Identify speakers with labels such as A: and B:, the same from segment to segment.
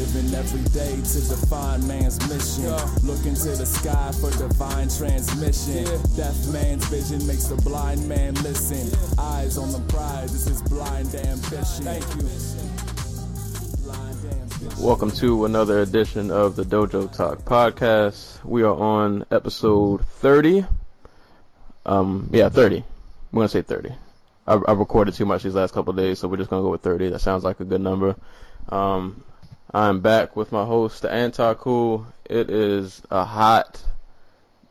A: Living every day to define man's mission. Look into the sky for divine transmission. Deaf man's vision makes the blind man listen. Eyes on the prize, this is blind ambition. Thank you.
B: Welcome to another edition of the Dojo Talk Podcast. We are on episode 30. Um, yeah, 30. We're gonna say 30. I, I recorded too much these last couple of days, so we're just gonna go with 30. That sounds like a good number. Um, I'm back with my host, the Anti Cool. It is a hot,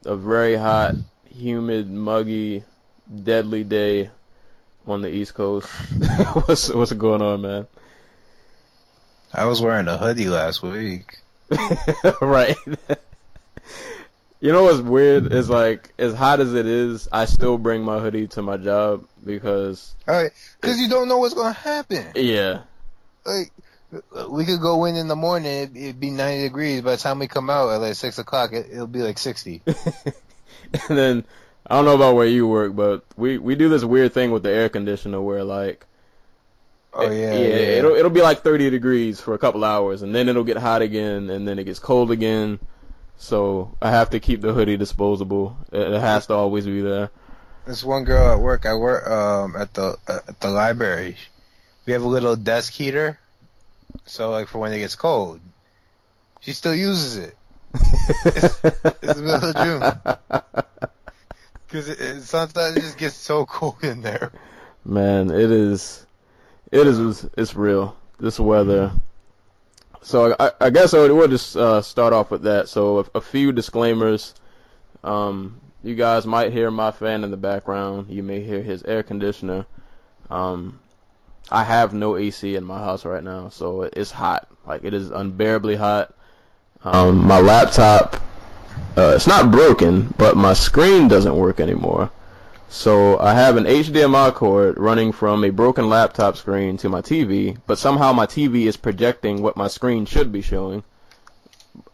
B: a very hot, humid, muggy, deadly day on the East Coast. what's what's going on, man?
C: I was wearing a hoodie last week.
B: right. you know what's weird is like as hot as it is, I still bring my hoodie to my job because
C: because you don't know what's gonna happen.
B: yeah,
C: Like, we could go in in the morning, it'd, it'd be 90 degrees. By the time we come out at like 6 o'clock, it, it'll be like 60.
B: and then I don't know about where you work, but we we do this weird thing with the air conditioner where like
C: Oh, yeah.
B: yeah, it'll it'll be like 30 degrees for a couple hours and then it'll get hot again and then it gets cold again. So I have to keep the hoodie disposable. It, it has to always be there.
C: This one girl at work, I work um, at the at the library. We have a little desk heater, so like for when it gets cold, she still uses it. it's the middle of June. Because it, it, sometimes it just gets so cold in there.
B: Man, it is, it is, it's real. This weather. So I, I guess I would, we'll just uh, start off with that. So a, a few disclaimers. Um, you guys might hear my fan in the background. You may hear his air conditioner. Um, I have no AC in my house right now, so it's hot. Like it is unbearably hot. Um, my laptop, uh, it's not broken, but my screen doesn't work anymore. So I have an HDMI cord running from a broken laptop screen to my TV, but somehow my TV is projecting what my screen should be showing.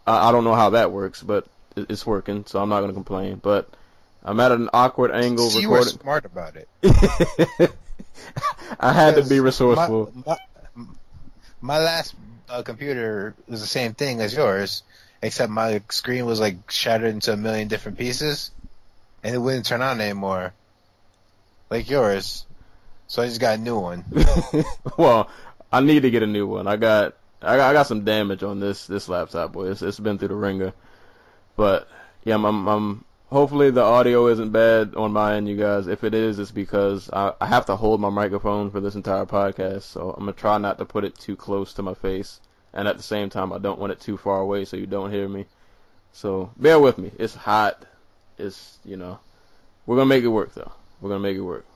B: I, I don't know how that works, but it, it's working, so I'm not going to complain. But I'm at an awkward angle
C: you were
B: recording.
C: smart about it.
B: I had to be resourceful.
C: My, my, my last uh, computer was the same thing as yours, except my screen was like shattered into a million different pieces, and it wouldn't turn on anymore, like yours. So I just got a new one.
B: well, I need to get a new one. I got I got, I got some damage on this this laptop, boy. It's, it's been through the ringer. But yeah, I'm, I'm, I'm hopefully the audio isn't bad on my end, you guys. If it is, it's because I, I have to hold my microphone for this entire podcast, so I'm gonna try not to put it too close to my face, and at the same time, I don't want it too far away so you don't hear me. So bear with me. It's hot. It's you know, we're gonna make it work though. We're gonna make it work.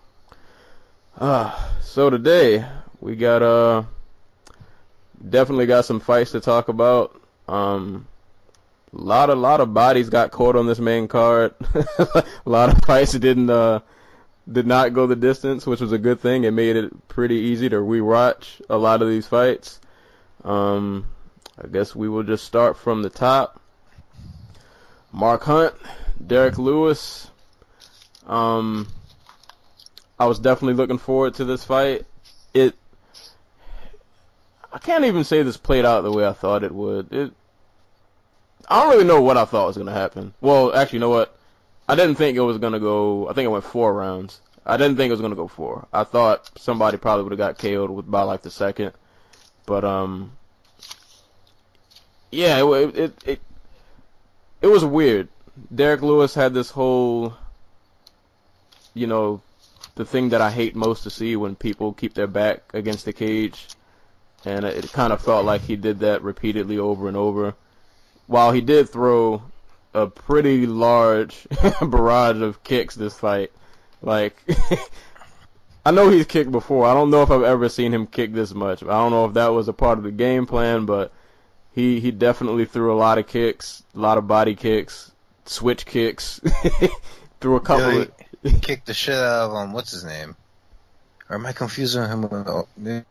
B: Ah, so today we got uh definitely got some fights to talk about. Um, lot of lot of bodies got caught on this main card. a lot of fights didn't uh did not go the distance, which was a good thing. It made it pretty easy to rewatch a lot of these fights. Um, I guess we will just start from the top. Mark Hunt, Derek Lewis. Um, I was definitely looking forward to this fight. It, I can't even say this played out the way I thought it would. It, I don't really know what I thought was gonna happen. Well, actually, you know what? I didn't think it was gonna go. I think it went four rounds. I didn't think it was gonna go four. I thought somebody probably would have got KO'd with by like the second, but um, yeah, it it it, it was weird. Derek Lewis had this whole, you know, the thing that I hate most to see when people keep their back against the cage, and it, it kind of felt like he did that repeatedly over and over. While he did throw a pretty large barrage of kicks this fight, like I know he's kicked before. I don't know if I've ever seen him kick this much. I don't know if that was a part of the game plan, but he he definitely threw a lot of kicks, a lot of body kicks, switch kicks, threw a couple
C: Yeah,
B: of
C: kicked the shit out of um, what's his name? Or am I confusing him with? oh, Did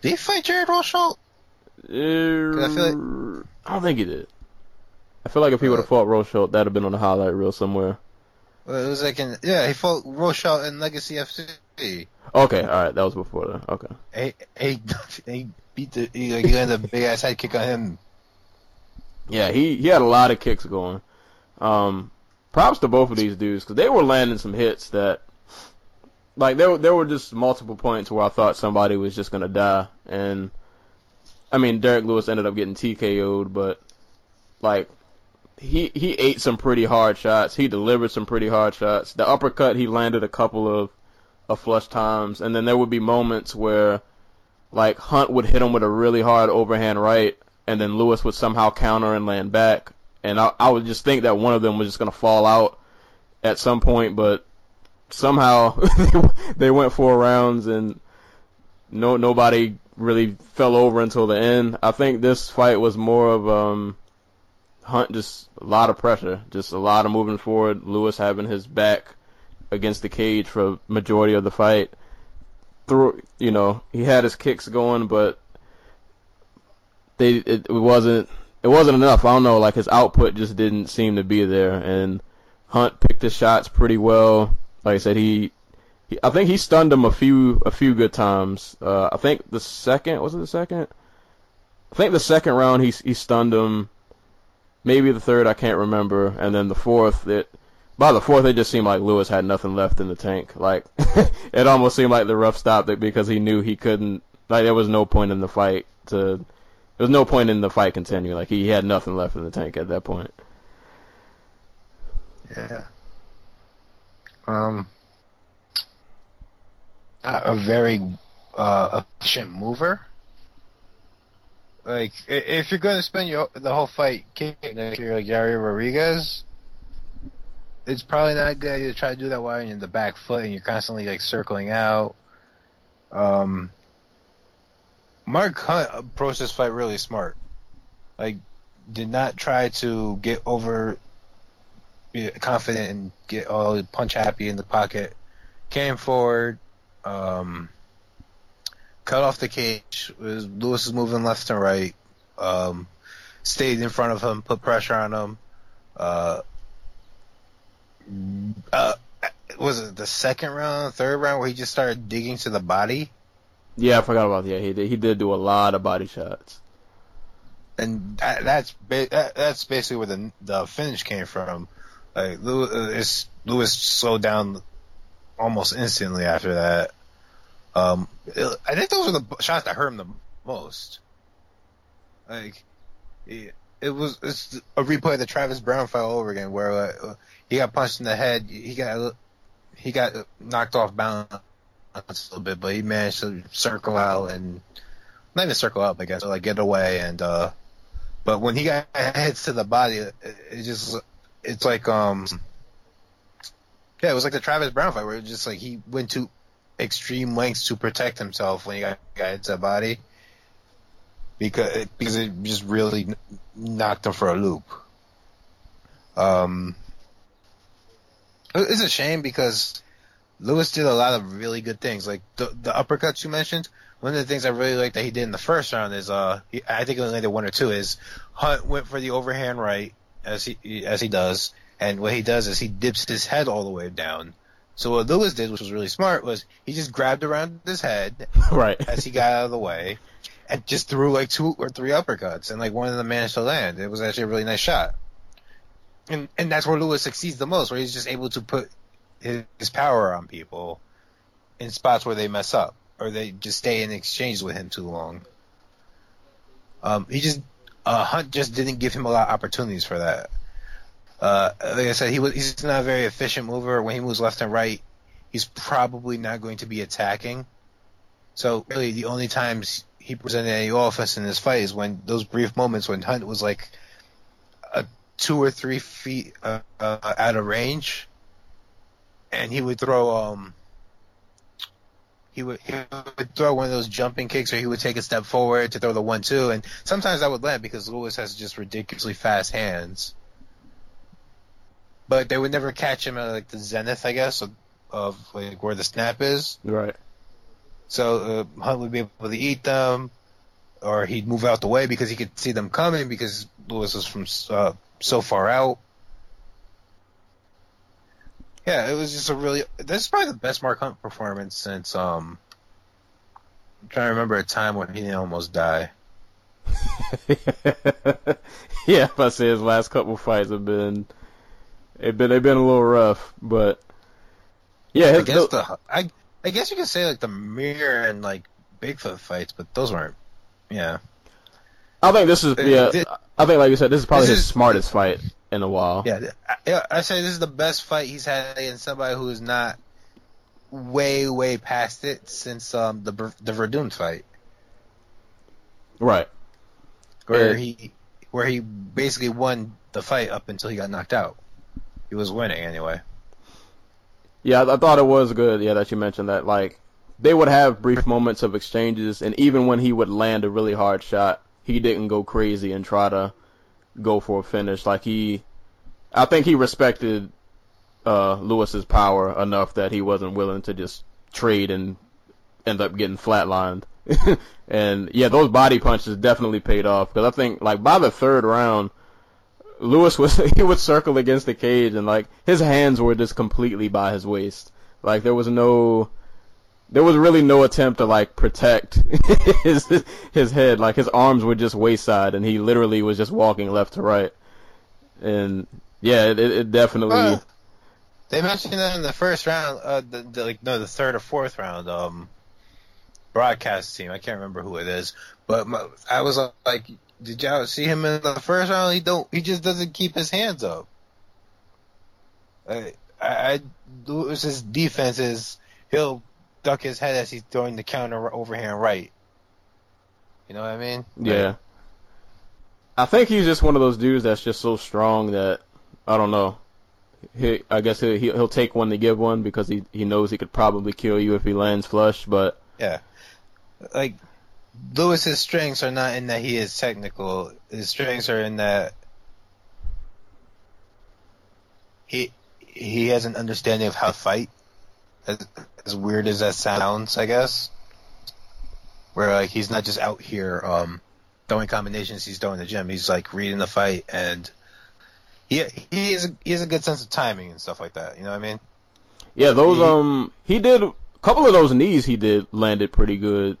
C: he fight Jared Rosholt? I feel like
B: I don't think he did. I feel like if he would have fought Rosholt, that'd have been on the highlight reel somewhere.
C: Well, it was like in yeah, he fought Rosholt in Legacy FC.
B: Okay, all right, that was before that. Okay.
C: He he, he beat the he, like, he landed a big ass head kick on him.
B: Yeah, he he had a lot of kicks going. Um, props to both of these dudes because they were landing some hits that, like, there there were just multiple points where I thought somebody was just gonna die, and I mean Derek Lewis ended up getting TKO'd, but like he he ate some pretty hard shots. He delivered some pretty hard shots. The uppercut he landed a couple of of flush times, and then there would be moments where like Hunt would hit him with a really hard overhand right, and then Lewis would somehow counter and land back. And I, I would just think that one of them was just gonna fall out at some point, but somehow they went four rounds and no nobody really fell over until the end. I think this fight was more of um Hunt just a lot of pressure, just a lot of moving forward. Lewis having his back against the cage for majority of the fight. Through you know he had his kicks going, but they it, it wasn't it wasn't enough. I don't know, like his output just didn't seem to be there. And Hunt picked his shots pretty well. Like I said, he, he I think he stunned him a few a few good times. Uh, I think the second was it the second? I think the second round he he stunned him. Maybe the third I can't remember, and then the fourth it. By the fourth, it just seemed like Lewis had nothing left in the tank. Like it almost seemed like the rough stopped it because he knew he couldn't. Like there was no point in the fight to there was no point in the fight continuing. Like he had nothing left in the tank at that point.
C: Yeah. Um. A very uh, efficient mover. Like, if you're going to spend your the whole fight kicking like you're Gary Rodriguez, it's probably not a good idea to try to do that while you're in the back foot and you're constantly like circling out. Um, Mark Hunt approached this fight really smart. Like, did not try to get over confident and get all punch happy in the pocket. Came forward, um, cut off the cage. Was Lewis was moving left and right. Um, stayed in front of him, put pressure on him. Uh, uh, was it the second round, third round where he just started digging to the body?
B: Yeah, I forgot about that. Yeah, he did. He did do a lot of body shots.
C: and that, that's ba- that, that's basically where the the finish came from. Like Lewis, uh, Lewis slowed down almost instantly after that. Um, it- I think those were the shots that hurt him the most. Like, it, it was it's a replay of the Travis Browne fight all over again, where uh, he got punched in the head, he got he got knocked off balance a little bit, but he managed to circle out and not even circle up, I guess, like get away and uh but when he got heads to the body it, it just it's like um yeah, it was like the Travis Browne fight where it just like he went to extreme lengths to protect himself when he got, got hit to the body because because it just really knocked him for a loop. Um it's a shame because Lewis did a lot of really good things. Like the the uppercuts you mentioned. One of the things I really like that he did in the first round is uh he, I think he only landed one or two is Hunt went for the overhand right as he as he does, and what he does is he dips his head all the way down. So what Lewis did, which was really smart, was he just grabbed around his head
B: right.
C: as he got out of the way, and just threw like two or three uppercuts, and like one of them managed to land. It was actually a really nice shot. And and that's where Lewis succeeds the most, where he's just able to put his, his power on people in spots where they mess up or they just stay in exchange with him too long. Um, he just uh, Hunt just didn't give him a lot of opportunities for that. Uh, like I said, he was he's not a very efficient mover. When he moves left and right, he's probably not going to be attacking. So really, the only times he presented any offense in this fight is when those brief moments when Hunt was like a two or three feet uh, uh, out of range, and he would throw um he would he would throw one of those jumping kicks, or he would take a step forward to throw the one two, and sometimes that would land because Lewis has just ridiculously fast hands. But they would never catch him at like the zenith, I guess, of, of like where the snap is.
B: Right.
C: So uh, Hunt would be able to eat them, or he'd move out the way because he could see them coming because Lewis was from uh, so far out. Yeah, it was just a really. This is probably the best Mark Hunt performance since. um I'm trying to remember a time when he didn't almost die.
B: yeah, if I say his last couple fights have been, they've been they've been a little rough, but yeah,
C: I guess the I I guess you could say like the mirror and like Bigfoot fights, but those weren't. Yeah,
B: I think this is yeah.
C: Th-
B: I think like you said, this is probably
C: This
B: his
C: is-
B: smartest fight in a while.
C: yeah. I, I say this is the best fight he's had against somebody who is not way way past it since um the the Werdum fight
B: Right.
C: where
B: Yeah.
C: he where he basically won the fight up until he got knocked out. He was winning anyway.
B: Yeah, I, thought it was good. Yeah, that you mentioned that. Like they would have brief moments of exchanges, and even when he would land a really hard shot, he didn't go crazy and try to go for a finish. Like he, I think he respected uh, Lewis's power enough that he wasn't willing to just trade and end up getting flatlined. and yeah, those body punches definitely paid off because I think like by the third round. Lewis was he would circle against the cage and like his hands were just completely by his waist. Like there was no there was really no attempt to like protect his his head. Like his arms were just wayside and he literally was just walking left to right. And yeah, it, it definitely
C: Well, they mentioned that in the first round, uh, the, the, like no, the third or fourth round. Um, broadcast team, I can't remember who it is, but my, I was uh, like, did y'all see him in the first round? He don't, he just doesn't keep his hands up. I, I, Lewis's defense is he'll duck his head as he's throwing the counter overhand right. You know what I mean?
B: yeah. I think he's just one of those dudes that's just so strong that I don't know. He, I guess he- he'll take one to give one because he he knows he could probably kill you if he lands flush. But
C: Yeah. Like Lewis's strengths are not in that he is technical. His strengths are in that he he has an understanding of how to fight. As, as weird as that sounds, I guess. Where like he's not just out here um throwing combinations he's throwing in the gym. He's like reading the fight and he he is he has a good sense of timing and stuff like that. You know what I mean?
B: Yeah, those
C: He-
B: um he did a couple of those knees he did landed pretty good.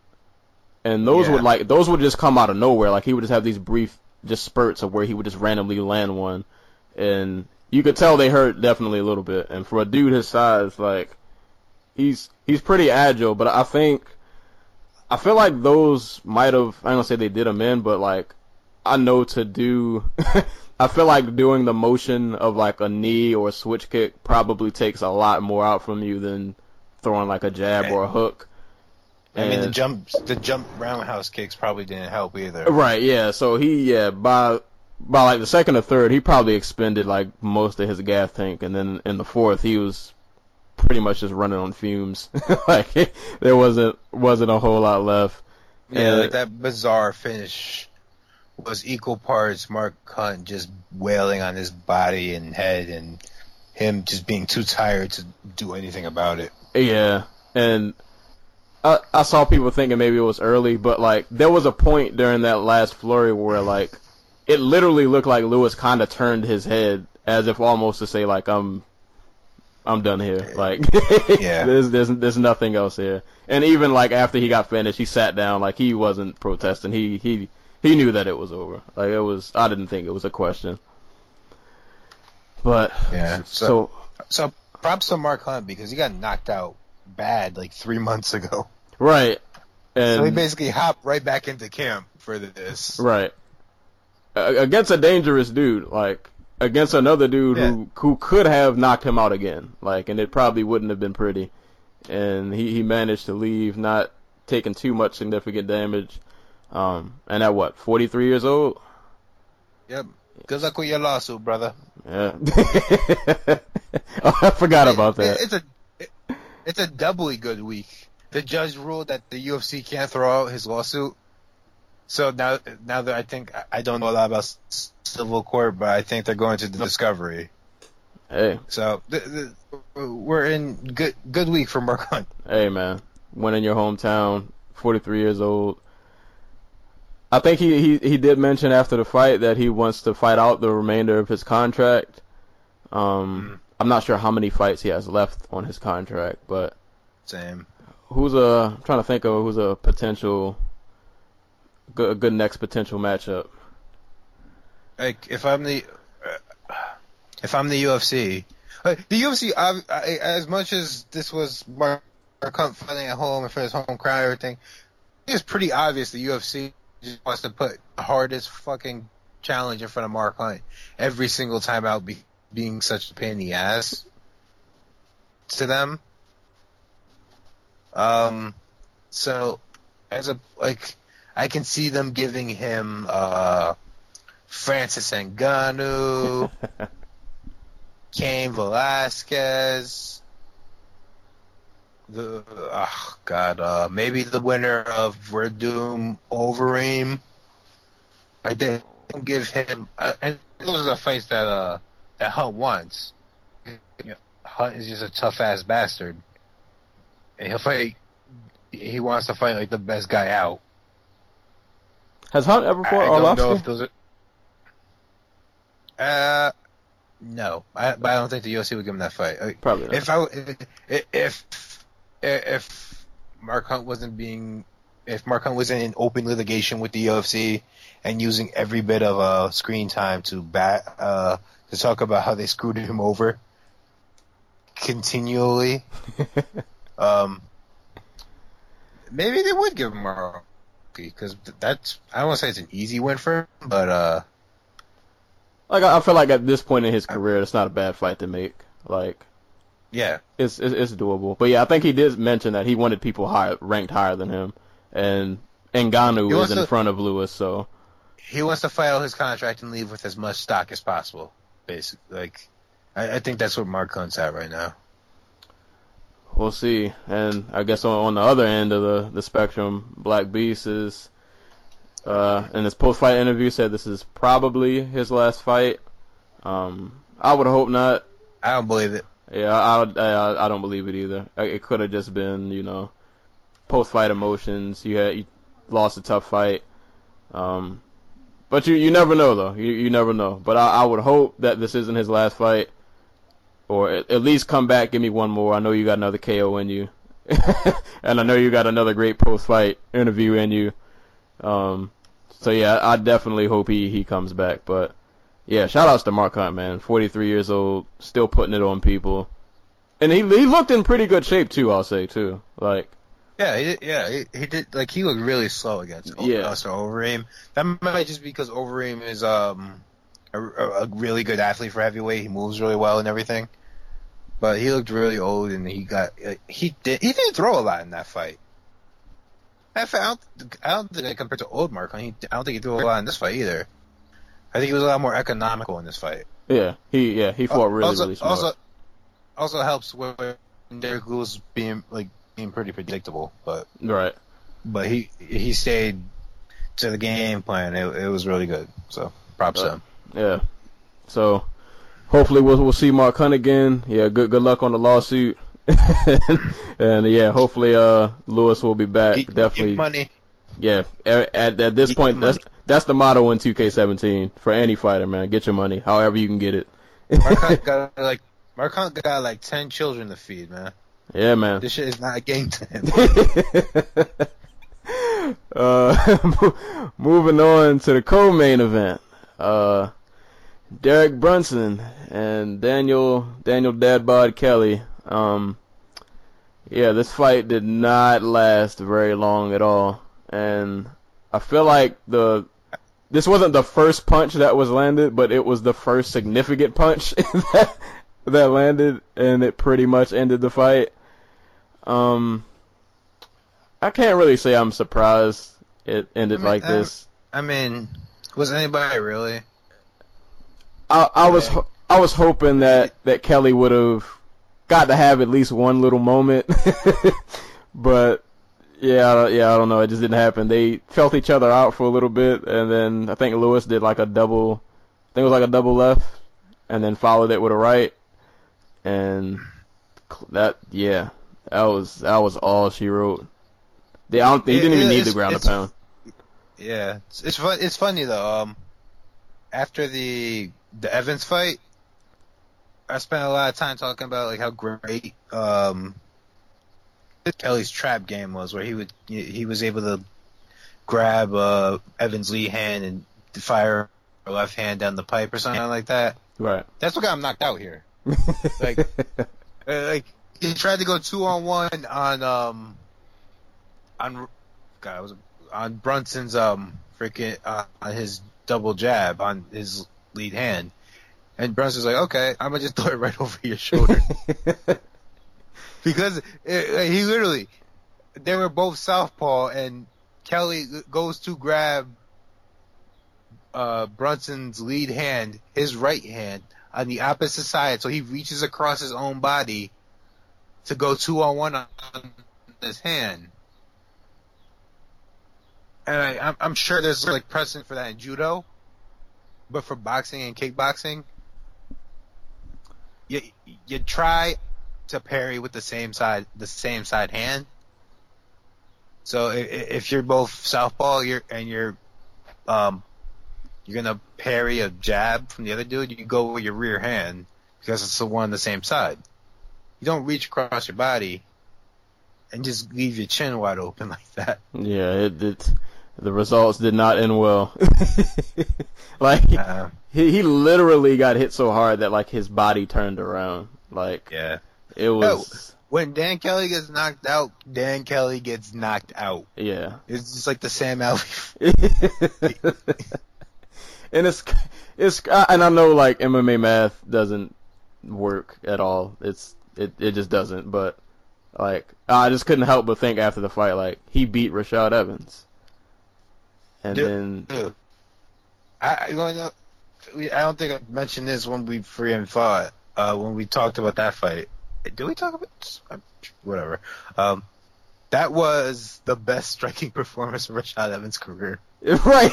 B: And those
C: Yeah.
B: would like those would just come out of nowhere. Like he would just have these brief just spurts of where he would just randomly land one. And you could tell they hurt definitely a little bit. And for a dude his size, like he's he's pretty agile, but I think I feel like those might have I don't say they did him in, but like I know to do I feel like doing the motion of like a knee or a switch kick probably takes a lot more out from you than throwing like a jab or a hook.
C: I mean the jump the jump roundhouse kicks probably didn't help either.
B: Right, yeah. So he, yeah, by by like the second or third, he probably expended like most of his gas tank, and then in the fourth, he was pretty much just running on fumes. like there wasn't wasn't a whole lot left.
C: Yeah,
B: And-
C: like that bizarre finish was equal parts Mark Hunt just wailing on his body and head and him just being too tired to do anything about it.
B: Yeah, and I I saw people thinking maybe it was early, but like there was a point during that last flurry where like it literally looked like Lewis kind of turned his head as if almost to say like I'm I'm done here. Like
C: Yeah.
B: there's there's there's nothing else here. And even like after he got finished, he sat down like he wasn't protesting. He he he knew that it was over. Like it was I didn't think it was a question. But
C: Yeah.
B: so
C: So so props to Mark Hunt because he got knocked out bad like three months ago.
B: right. And
C: So he basically hopped right back into camp for this.
B: Right. Against a dangerous dude, like against another dude who who could have knocked him out again, like, and it probably wouldn't have been pretty. And he he managed to leave, not taking too much significant damage. Um, and at what, 43 years old?
C: Yep. Good luck with your lawsuit, brother.
B: Yeah. oh, I forgot about that.
C: It's a it's a doubly good week. The judge ruled that the UFC can't throw out his lawsuit. So now, now that I think I don't know a lot about civil court, but I think they're going to the discovery.
B: Hey,
C: So th- th- we're in good good week for Mark Hunt.
B: hey, man, winning your hometown, 43 years old. I think he, he, he did mention after the fight that he wants to fight out the remainder of his contract. Um, I'm not sure how many fights he has left on his contract, but
C: Same.
B: who's a I'm trying to think of who's a potential good a good next potential matchup.
C: Like if I'm the uh, if I'm the UFC, like, the UFC I, I, as much as this was Mark Hunt fighting at home and for his home crowd and everything, it's pretty obvious the UFC just wants to put the hardest fucking challenge in front of Mark Hunt every single time out, being such a pain in the ass to them. Um, so as a like, I can see them giving him uh Francis Ngannou, Cain Velasquez. The oh god, uh, maybe the winner of Werdum Overeem. I didn't give him, uh, and those are the fights that uh that Hunt wants. You know, is just a tough ass bastard, and he'll fight. He wants to fight like the best guy out.
B: Has Hunt ever
C: I
B: fought
C: don't know if those are. Uh, no, I, but I don't think the UFC would give him that fight. Like,
B: Probably not.
C: If I if if if Mark Hunt wasn't being if Mark Hunt wasn't in open litigation with the UFC and using every bit of uh screen time to bat uh to talk about how they screwed him over continually, um, maybe they would give him Mark because that's I don't want to say it's an easy win for him, but uh.
B: like I I feel like at this point in his career, it's not a bad fight to make. Like
C: Yeah,
B: it's it's, it's doable. But yeah, I think he did mention that he wanted people higher, ranked higher than him, and Ngannou
C: He
B: is in
C: to-
B: front of Lewis. So
C: he wants to fight out his contract and leave with as much stock as possible. Basically, like I, I think that's what Mark Hunt's at right now.
B: we'll see. And I guess on, on the other end of the, the spectrum, Black Beast is uh, in his post fight interview said this is probably his last fight. Um, I would hope not.
C: I don't believe it.
B: Yeah, I I, I, don't believe it either. It could have just been you know post fight emotions. You had you lost a tough fight. Um, but you you never know though. You you never know. But I, I would hope that this isn't his last fight, or at, least come back, give me one more. I know you got another KO in you, and I know you got another great post fight interview in you. Um, so yeah, I definitely hope he he comes back. But yeah, shout outs to Mark Hunt, man. 43 years old, still putting it on people. And he he looked in pretty good shape too, I'll say too. Like
C: Yeah, he, yeah, he, he did. Like he looked really slow against
B: Yeah.
C: yeah. also Overeem. That might just be because Overeem is um a, a really good athlete for heavyweight. He moves really well and everything. But he looked really old, and he got uh, he did he didn't throw a lot in that fight. That fight, I don't, I don't think compared to old Mark, I don't think he threw a lot in this fight either. I think he was a lot more economical in this fight.
B: yeah, he yeah, he fought really
C: also,
B: really smart.
C: Also, also helps with Derek Lewis being like being pretty predictable, but
B: right.
C: but he he stayed to the game plan. It, it was really good. So props to him.
B: Yeah. So hopefully we'll we'll see Mark Hunt again. Yeah, good good luck on the lawsuit. and yeah, hopefully uh Lewis will be back. Definitely.
C: money.
B: Yeah. At, at at this point, that's that's the motto in 2K17 for any fighter, man. Get your money, however you can get it.
C: Mark Hunt got like Mark Hunt got like ten children to feed, man.
B: Yeah, man.
C: This shit is not a game to him.
B: uh, moving on to the co-main event. Uh, Derek Brunson and Daniel Daniel Dadbod Kelly. Um, yeah, this fight did not last very long at all, and I feel like the this wasn't the first punch that was landed, but it was the first significant punch that that landed, and it pretty much ended the fight. Um, I can't really say I'm surprised it ended
C: I mean,
B: like
C: um,
B: this.
C: I mean, was anybody really?
B: I, I was I was hoping that that Kelly would have got to have at least one little moment, but yeah, yeah, I don't know. It just didn't happen. They felt each other out for a little bit, and then I think Lewis did like a double. I think it was like a double left, and then followed it with a right. and that yeah, that was that was all she wrote. They, I don't, they
C: It-
B: didn't even
C: it-
B: need the ground and pound.
C: Yeah, it's it's, fun, it's funny though. Um, after the the Evans fight, I spent a lot of time talking about like how great um Kelly's trap game was, where he would he was able to grab uh Evans' lead hand and fire a left hand down the pipe or something like that.
B: Right.
C: That's what got him knocked out here. Like, Uh, like he tried to go two on one on um on God it was on Brunson's um freaking uh, on his double jab on his lead hand, and Brunson's like, okay, I'm gonna just throw it right over your shoulder. Because it, like, he literally they were both southpaw and Kelly goes to grab uh Brunson's lead hand, his right hand on the opposite side, so he reaches across his own body to go two on one on his hand. And I, I'm, sure there's like precedent for that in judo, but for boxing and kickboxing, you you try to parry with the same side the same side hand. So if, if you're both southpaw, you're and you're um you're gonna parry a jab from the other dude, you go with your rear hand because it's the one on the same side. You don't reach across your body and just leave your chin wide open like that.
B: yeah, it, it the results did not end well. like
C: Uh,
B: he he literally got hit so hard that like his body turned around. Like
C: yeah.
B: it was
C: When Dan Kelly gets knocked out, Dan Kelly gets knocked out.
B: yeah.
C: It's just like the Sam Alvey.
B: and it's it's and I know like MMA math doesn't work at all. It's it it just doesn't. But like I just couldn't help but think after the fight like he beat Rashad Evans, and
C: Dude.
B: then
C: Dude, I, I, don't I don't think I mentioned this when we free and fought. Uh, when we talked about that fight, did we talk about whatever? Um, that was the best striking performance of Rashad Evans' career.
B: right.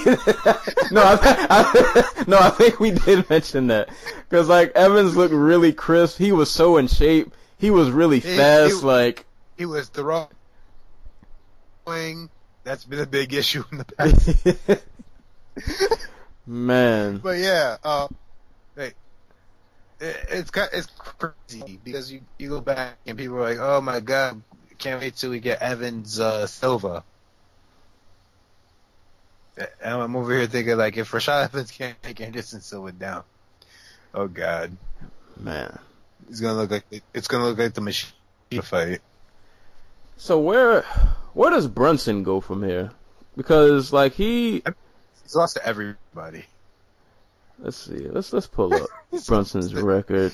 B: no, I, th- I no, I think we did mention that because like Evans looked really crisp. He was so in shape. He was really
C: He-
B: fast.
C: he-
B: like
C: He was throwing. That's been a big issue in the past.
B: man.
C: But yeah, uh, hey, it, it's it's crazy because you you go back and people are like, oh my god, can't wait till we get Evans uh, Silva. And I'm over here thinking like, if Rashad Evans can't take Anderson Silva down, oh god,
B: Man.
C: it's gonna look like it's gonna look like the Machida fight.
B: So where where does Brunson go from here? Because like he
C: He's lost to everybody.
B: let's see, let's let's pull up Brunson's record.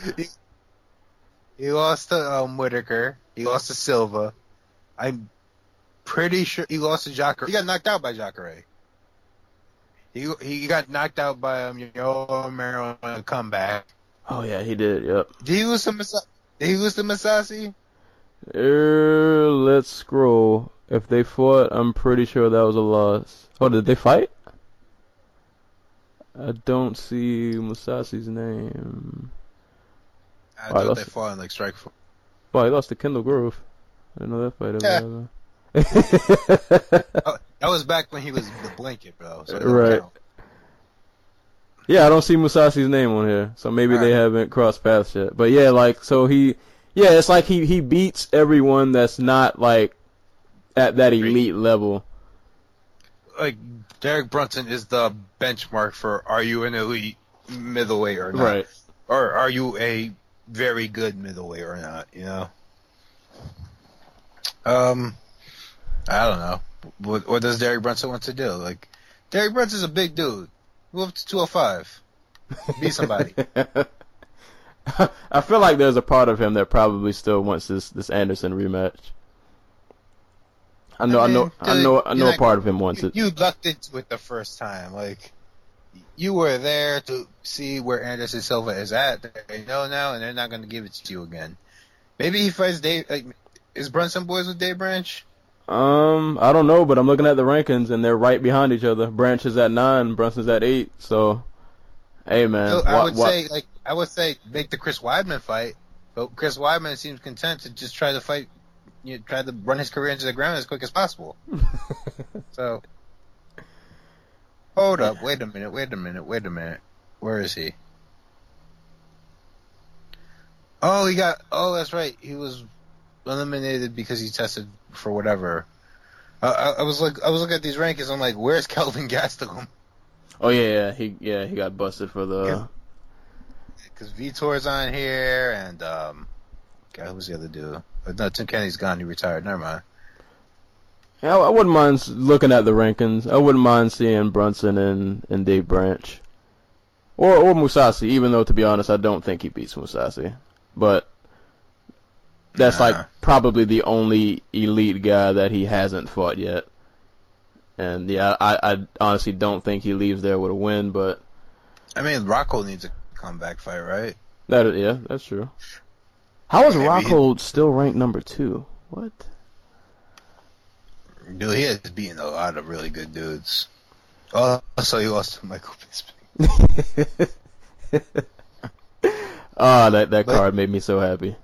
C: He lost to um, Whitaker. He lost to Silva. I'm pretty sure he lost to Jacare. He got knocked out by Jacare. He he got knocked out by um, Yoel Romero on a comeback.
B: Oh yeah, he did. Yep.
C: Did he lose to Did he lose to Mousasi?
B: Er, let's scroll. If they fought, I'm pretty sure that was a loss. Oh, did they fight? I don't see Mousasi's name.
C: I
B: Oh, I
C: thought
B: lost
C: they fought in like Strikeforce.
B: Well, he lost to Kendall Grove. I didn't know that fight.
C: Yeah.
B: ever
C: Oh, that was back when he was the blanket, bro. So
B: Right.
C: count.
B: Yeah, I don't see Mousasi's name on here, so maybe they
C: Alright.
B: haven't crossed paths yet. But yeah, like so he, yeah, it's like he he beats everyone that's not like at that elite level.
C: Like Derek Brunson is the benchmark for are you an elite middleweight or not?
B: Right.
C: or are you a very good middleweight or not? You know. Um, I don't know. What, what does Derek Brunson want to do? Like, Derek Brunson's a big dude. Move up to 205. Be somebody.
B: I feel like there's a part of him that probably still wants this this Anderson rematch. I know, I,
C: I
B: know, I know, I know. A part of him wants it.
C: you lucked into it the first time. Like, you were there to see where Anderson Silva is at. They know now, and they're not going to give it to you again. Maybe he fights Dave. Like, is Brunson boys with Dave Branch?
B: Um, I don't know, but I'm looking at the rankings and they're right behind each other. Branch is at nine, Brunson's at eight. So, hey man,
C: So I would
B: wa-
C: say, like, I would say, make the Chris Weidman fight. But Chris Weidman seems content to just try to fight, you know, try to run his career into the ground as quick as possible. so, hold up, wait a minute, wait a minute, wait a minute. Where is he? Oh, he got. Oh, that's right. He was eliminated because he tested for whatever. I, I, I was like, I was looking at these rankings. I'm like, where's Kelvin Gastelum?
B: Oh yeah, yeah, he yeah he got busted for the.
C: Because Vitor's on here, and um, God, who's the other dude? No, Tim Kennedy's gone. He retired. Never mind.
B: Yeah, I wouldn't mind looking at the rankings. I wouldn't mind seeing Brunson and and Dave Branch, or or Mousasi. Even though to be honest, I don't think he beats Mousasi, but that's
C: Nah.
B: like probably the only elite guy that he hasn't fought yet. And yeah, I I honestly don't think he leaves there with a win, but
C: I mean, Rockhold needs a comeback fight, right?
B: that yeah, that's true. How is
C: Maybe he-
B: Rockhold still ranked number two? What?
C: Dude, he has beaten a lot of really good dudes. Oh, so he lost to Michael Bisping.
B: Ah, that that
C: But-
B: card made me so happy.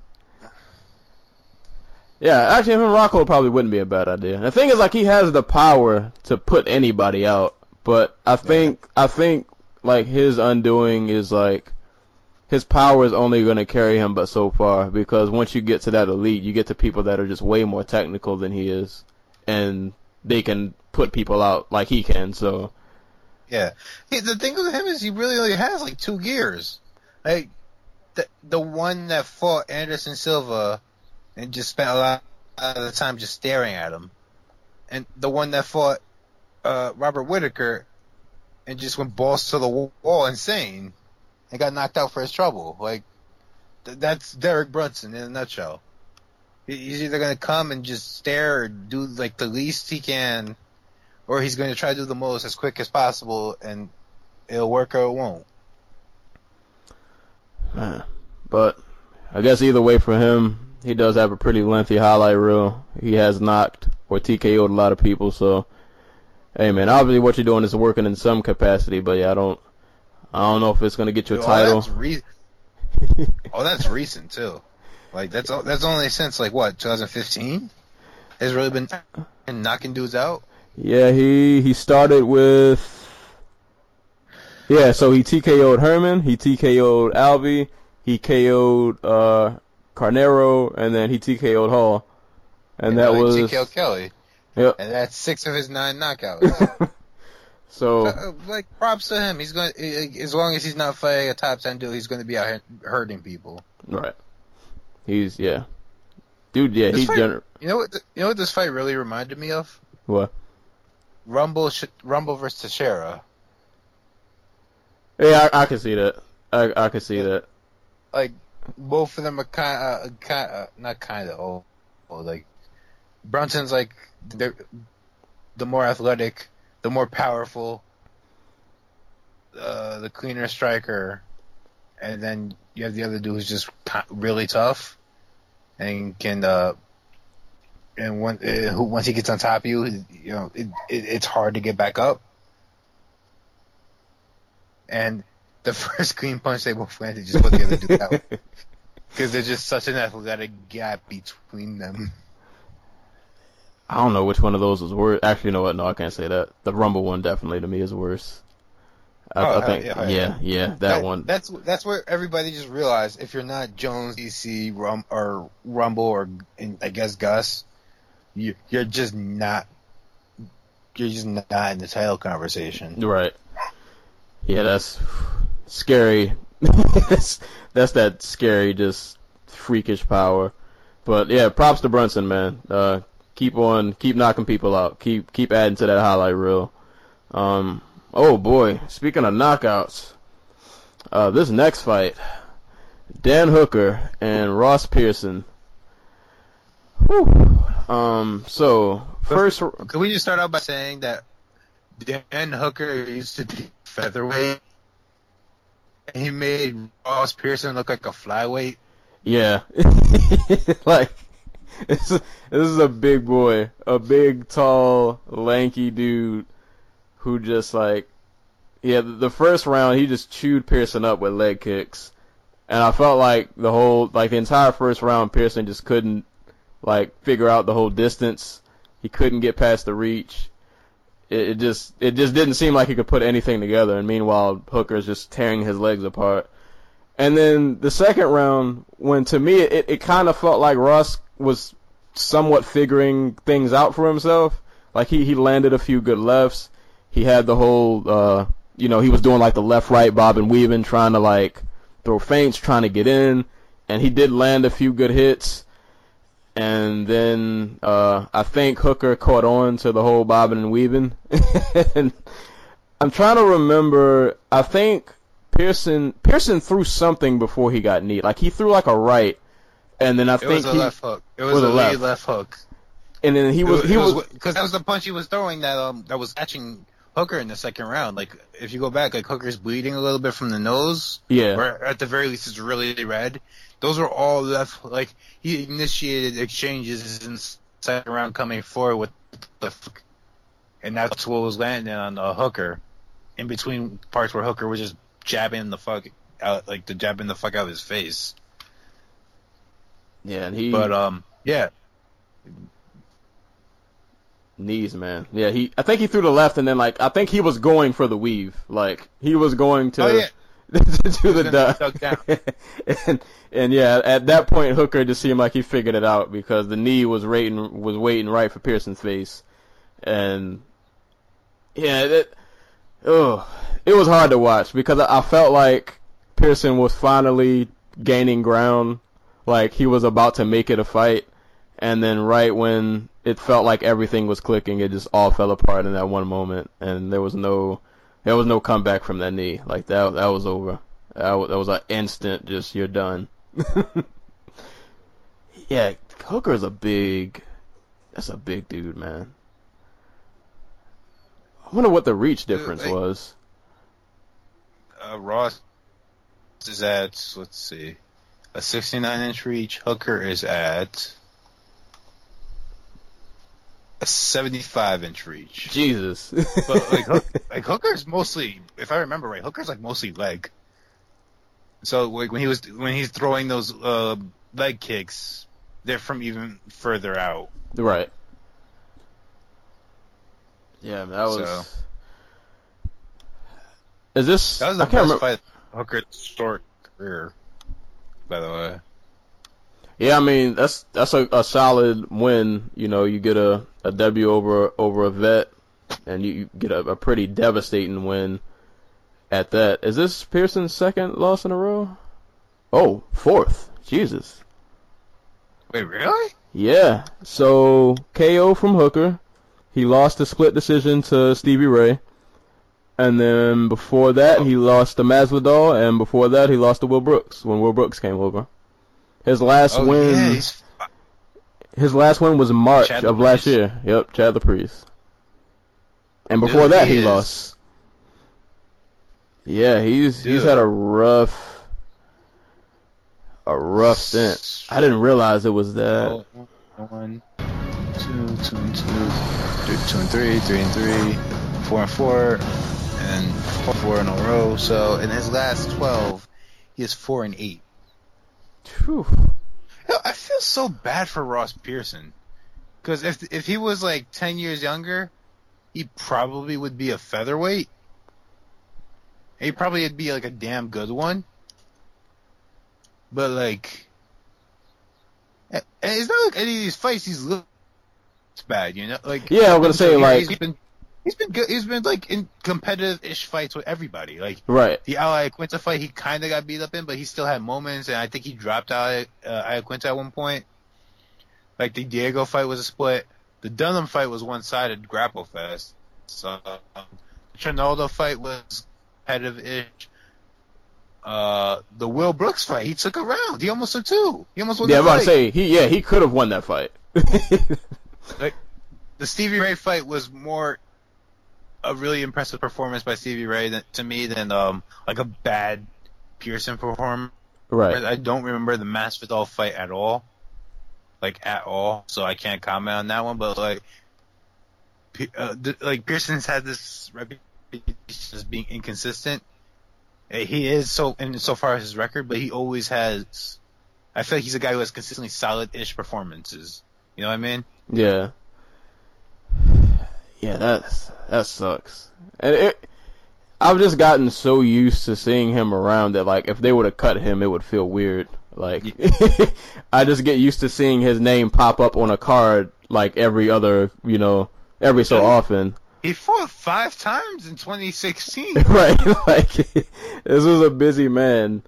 B: Yeah, actually, him and Rocco probably wouldn't be a bad idea. The thing is, like, he has the power to put anybody out, but I think I think like his undoing is like his power is only going to carry him but so far because once you get to that elite, you get to people that are just way more technical than he is, and they can put people out like he can. So
C: Yeah. He, the thing with him is he really only has like two gears. Like the the one that fought Anderson Silva and just spent a lot of the time just staring at him, and the one that fought uh, Robert Whitaker and just went balls to the wall, insane, and got knocked out for his trouble. Like th- that's Derek Brunson in a nutshell. He- He's either gonna come and just stare or do like the least he can or he's going to try to do the most as quick as possible, and it'll work or it won't.
B: Man. But I guess either way for him, he does have a pretty lengthy highlight reel. He has knocked or TKO'd a lot of people, so hey man, obviously what you're doing is working in some capacity, but yeah, I don't I don't know if it's gonna get you a
C: Oh,
B: title.
C: that's re- oh, that's recent too. Like that's that's only since like what 2015 has really been knocking dudes out.
B: Yeah, he he started with Yeah, so he TKO'd Herman, he TKO'd Alvey, he KO'd uh Carneiro, and then he TKO'd Hall. And that
C: like
B: was
C: TKO Kelly,
B: Yep.
C: and that's six of his nine knockouts.
B: so
C: Uh, like props to him. He's going as long as he's not fighting a top ten dude, he's going to be out hurting people.
B: Right. He's yeah. Dude, yeah,
C: This
B: he's
C: fight-
B: gener-
C: You know what? You know what this fight really reminded me of?
B: what?
C: Rumble, sh- Rumble versus Teixeira.
B: Yeah, I, I can see that. I I can see that.
C: like both of them are kind of kind uh, not kind of old, old. Like Brunson's like they're the more athletic, the more powerful, uh, the cleaner striker, and then you have the other dude who's just really tough and can uh and when uh, who once he gets on top of you, you know it, it it's hard to get back up. And the first clean punch they both landed just put the other dude out because there's just such an athletic gap between them.
B: I don't know which one of those is worse. Actually, you know what? No, I can't say that. The Rumble one definitely to me is worse. I,
C: Oh,
B: I think,
C: yeah,
B: yeah,
C: yeah.
B: yeah, that, one.
C: That's that's where everybody just realized if you're not Jones, DC, Rum or Rumble or and I guess Gus, you you're just not. You're just not in the title conversation.
B: Right. Yeah, that's scary. that's, that's that scary, just freakish power. But yeah, props to Brunson, man. Uh, keep on, keep knocking people out. Keep keep adding to that highlight reel. Um, oh boy, speaking of knockouts, uh, this next fight, Dan Hooker and Ross Pearson. Whew. Um, so first,
C: Could we just start out by saying that Dan Hooker used to be featherweight? and He made Ross Pearson look like a flyweight.
B: Yeah. like, this is, this is a big boy. A big, tall, lanky dude who just, like, yeah, the- first round, he just chewed Pearson up with leg kicks. and I felt like the whole like the entire first round, Pearson just couldn't like figure out the whole distance. He couldn't get past the reach. It, it just it just didn't seem like he could put anything together. And meanwhile, Hooker's just tearing his legs apart. And then the second round, when to me it, it kind of felt like Ross was somewhat figuring things out for himself. Like he, he landed a few good lefts. He had the whole, uh, you know, he was doing like the left right bob and weaving, trying to like throw feints, trying to get in. And he did land a few good hits. And then, uh, I think Hooker caught on to the whole bobbing and weaving. and I'm trying to remember, I think Pearson, Pearson threw something before he got knee. Like he threw like a right. And then I
C: It
B: think
C: was a
B: he,
C: left hook. It was
B: was
C: a
B: left.
C: left hook.
B: and then he was, he was,
C: because that was the punch he was throwing that um that was catching Hooker in the second round. Like if you go back, like Hooker's bleeding a little bit from the nose,
B: yeah.
C: or at the very least it's really red. Those were all left. Like he initiated exchanges in the second round coming forward with the, and that's what was landing on the Hooker. In between parts where Hooker was just jabbing the fuck out, like the jabbing the fuck out of his face.
B: Yeah, and he
C: But um, yeah,
B: knees, man. Yeah, he. I think he threw the left, and then like I think he was going for the weave. Like he was going to
C: Oh, yeah.
B: to the duck.
C: duck
B: and and yeah, at that point, Hooker just seemed like he figured it out because the knee was waiting was waiting right for Pearson's face, and yeah, that oh, it was hard to watch because I, I felt like Pearson was finally gaining ground, like he was about to make it a fight, and then right when it felt like everything was clicking, it just all fell apart in that one moment, and there was no there was no comeback from that knee. Like that that was over. That was, that was an instant. Just you're done. yeah, Hooker's a big. That's a big dude, man. I wonder what the reach difference
C: like-
B: was.
C: uh, Ross is at let's see, a 69 inch reach. Hooker is at a 75 inch reach.
B: Jesus.
C: But like, Hook, like Hooker's mostly, if I remember right, Hooker's like mostly leg. So like when he was when he's throwing those uh, leg kicks, they're from even further out.
B: right. Yeah, that was.
C: So-
B: Is this?
C: That was the
B: I
C: best
B: remember.
C: fight Hooker's short career, by the way.
B: Yeah, I mean that's that's a, a solid win. You know, you get a, a W over over a vet, and you, you get a, a pretty devastating win at that. Is this Pearson's second loss in a row? Oh, fourth. Jesus.
C: Wait, really?
B: Yeah. So KO from Hooker. He lost a split decision to Stevie Ray. And then before that, he lost to Masvidal, and before that, he lost to Will Brooks when Will Brooks came over. His last
C: Oh
B: win.
C: yeah,
B: His last win was in March
C: Chad
B: of last year. Yep, Chad Laprise. And
C: Dude,
B: before that,
C: he
B: he lost. Yeah, he's he's had a rough, a rough stint. I didn't realize it was that.
C: Oh, one, two, two and two, three, two and three, three and three, four and four, and four, four in a row. So in his last twelve, he is four and eight.
B: Phew.
C: Yo, I feel so bad for Ross Pearson, because if if he was like ten years younger, he probably would be a featherweight. He probably would be like a damn good one. But like, it's not like any of these fights he's looked bad, you know. Like
B: Yeah, I'm gonna say, like-
C: he's been he's been good. He's been like in competitive-ish fights with everybody. Like
B: Right.
C: the Al Iaquinta fight, he kind of got beat up in, but he still had moments, and I think he dropped out uh, Iaquinta at one point. Like the Diego fight was a split. The Dunham fight was one-sided grapple fest. So um, the Trinaldo fight was competitive-ish. Uh, the Will Brooks fight, he took a round. He almost took two. He almost won
B: Yeah, I'm about to say he. Yeah, he could have won that fight.
C: the Stevie Ray fight was more a really impressive performance by Stevie Ray than, to me than um like a bad Pearson performance.
B: right.
C: I don't remember the Masvidal fight at all, like at all, so I can't comment on that one. But like, uh, th- like Pearson's had this reputation as being inconsistent, eh, he is so in so far as his record, but he always has. I feel like he's a guy who has consistently solid-ish performances. You know what I mean?
B: Yeah. Yeah, that's that sucks. And it, I've just gotten so used to seeing him around that like if they would have cut him, it would feel weird. Like I just get used to seeing his name pop up on a card like every other, you know, every so often.
C: He fought five times in 2016.
B: right, like this was a busy man.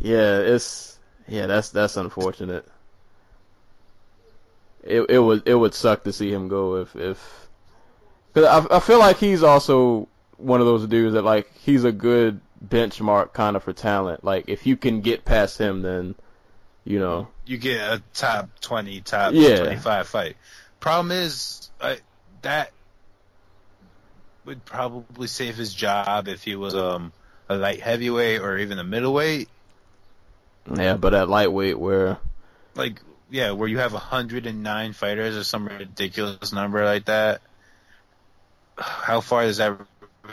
B: Yeah, it's yeah, that's that's unfortunate. It it would it would suck to see him go if if because I I feel like he's also one of those dudes that like he's a good benchmark kind of for talent. Like if you can get past him, then you know
C: you get a top 20, top
B: Yeah.
C: 25 fight. Problem is, I, that would probably save his job if he was um a light heavyweight or even a middleweight.
B: yeah. But at lightweight, where
C: Like, yeah, where you have 109 fighters or some ridiculous number like that. How far does that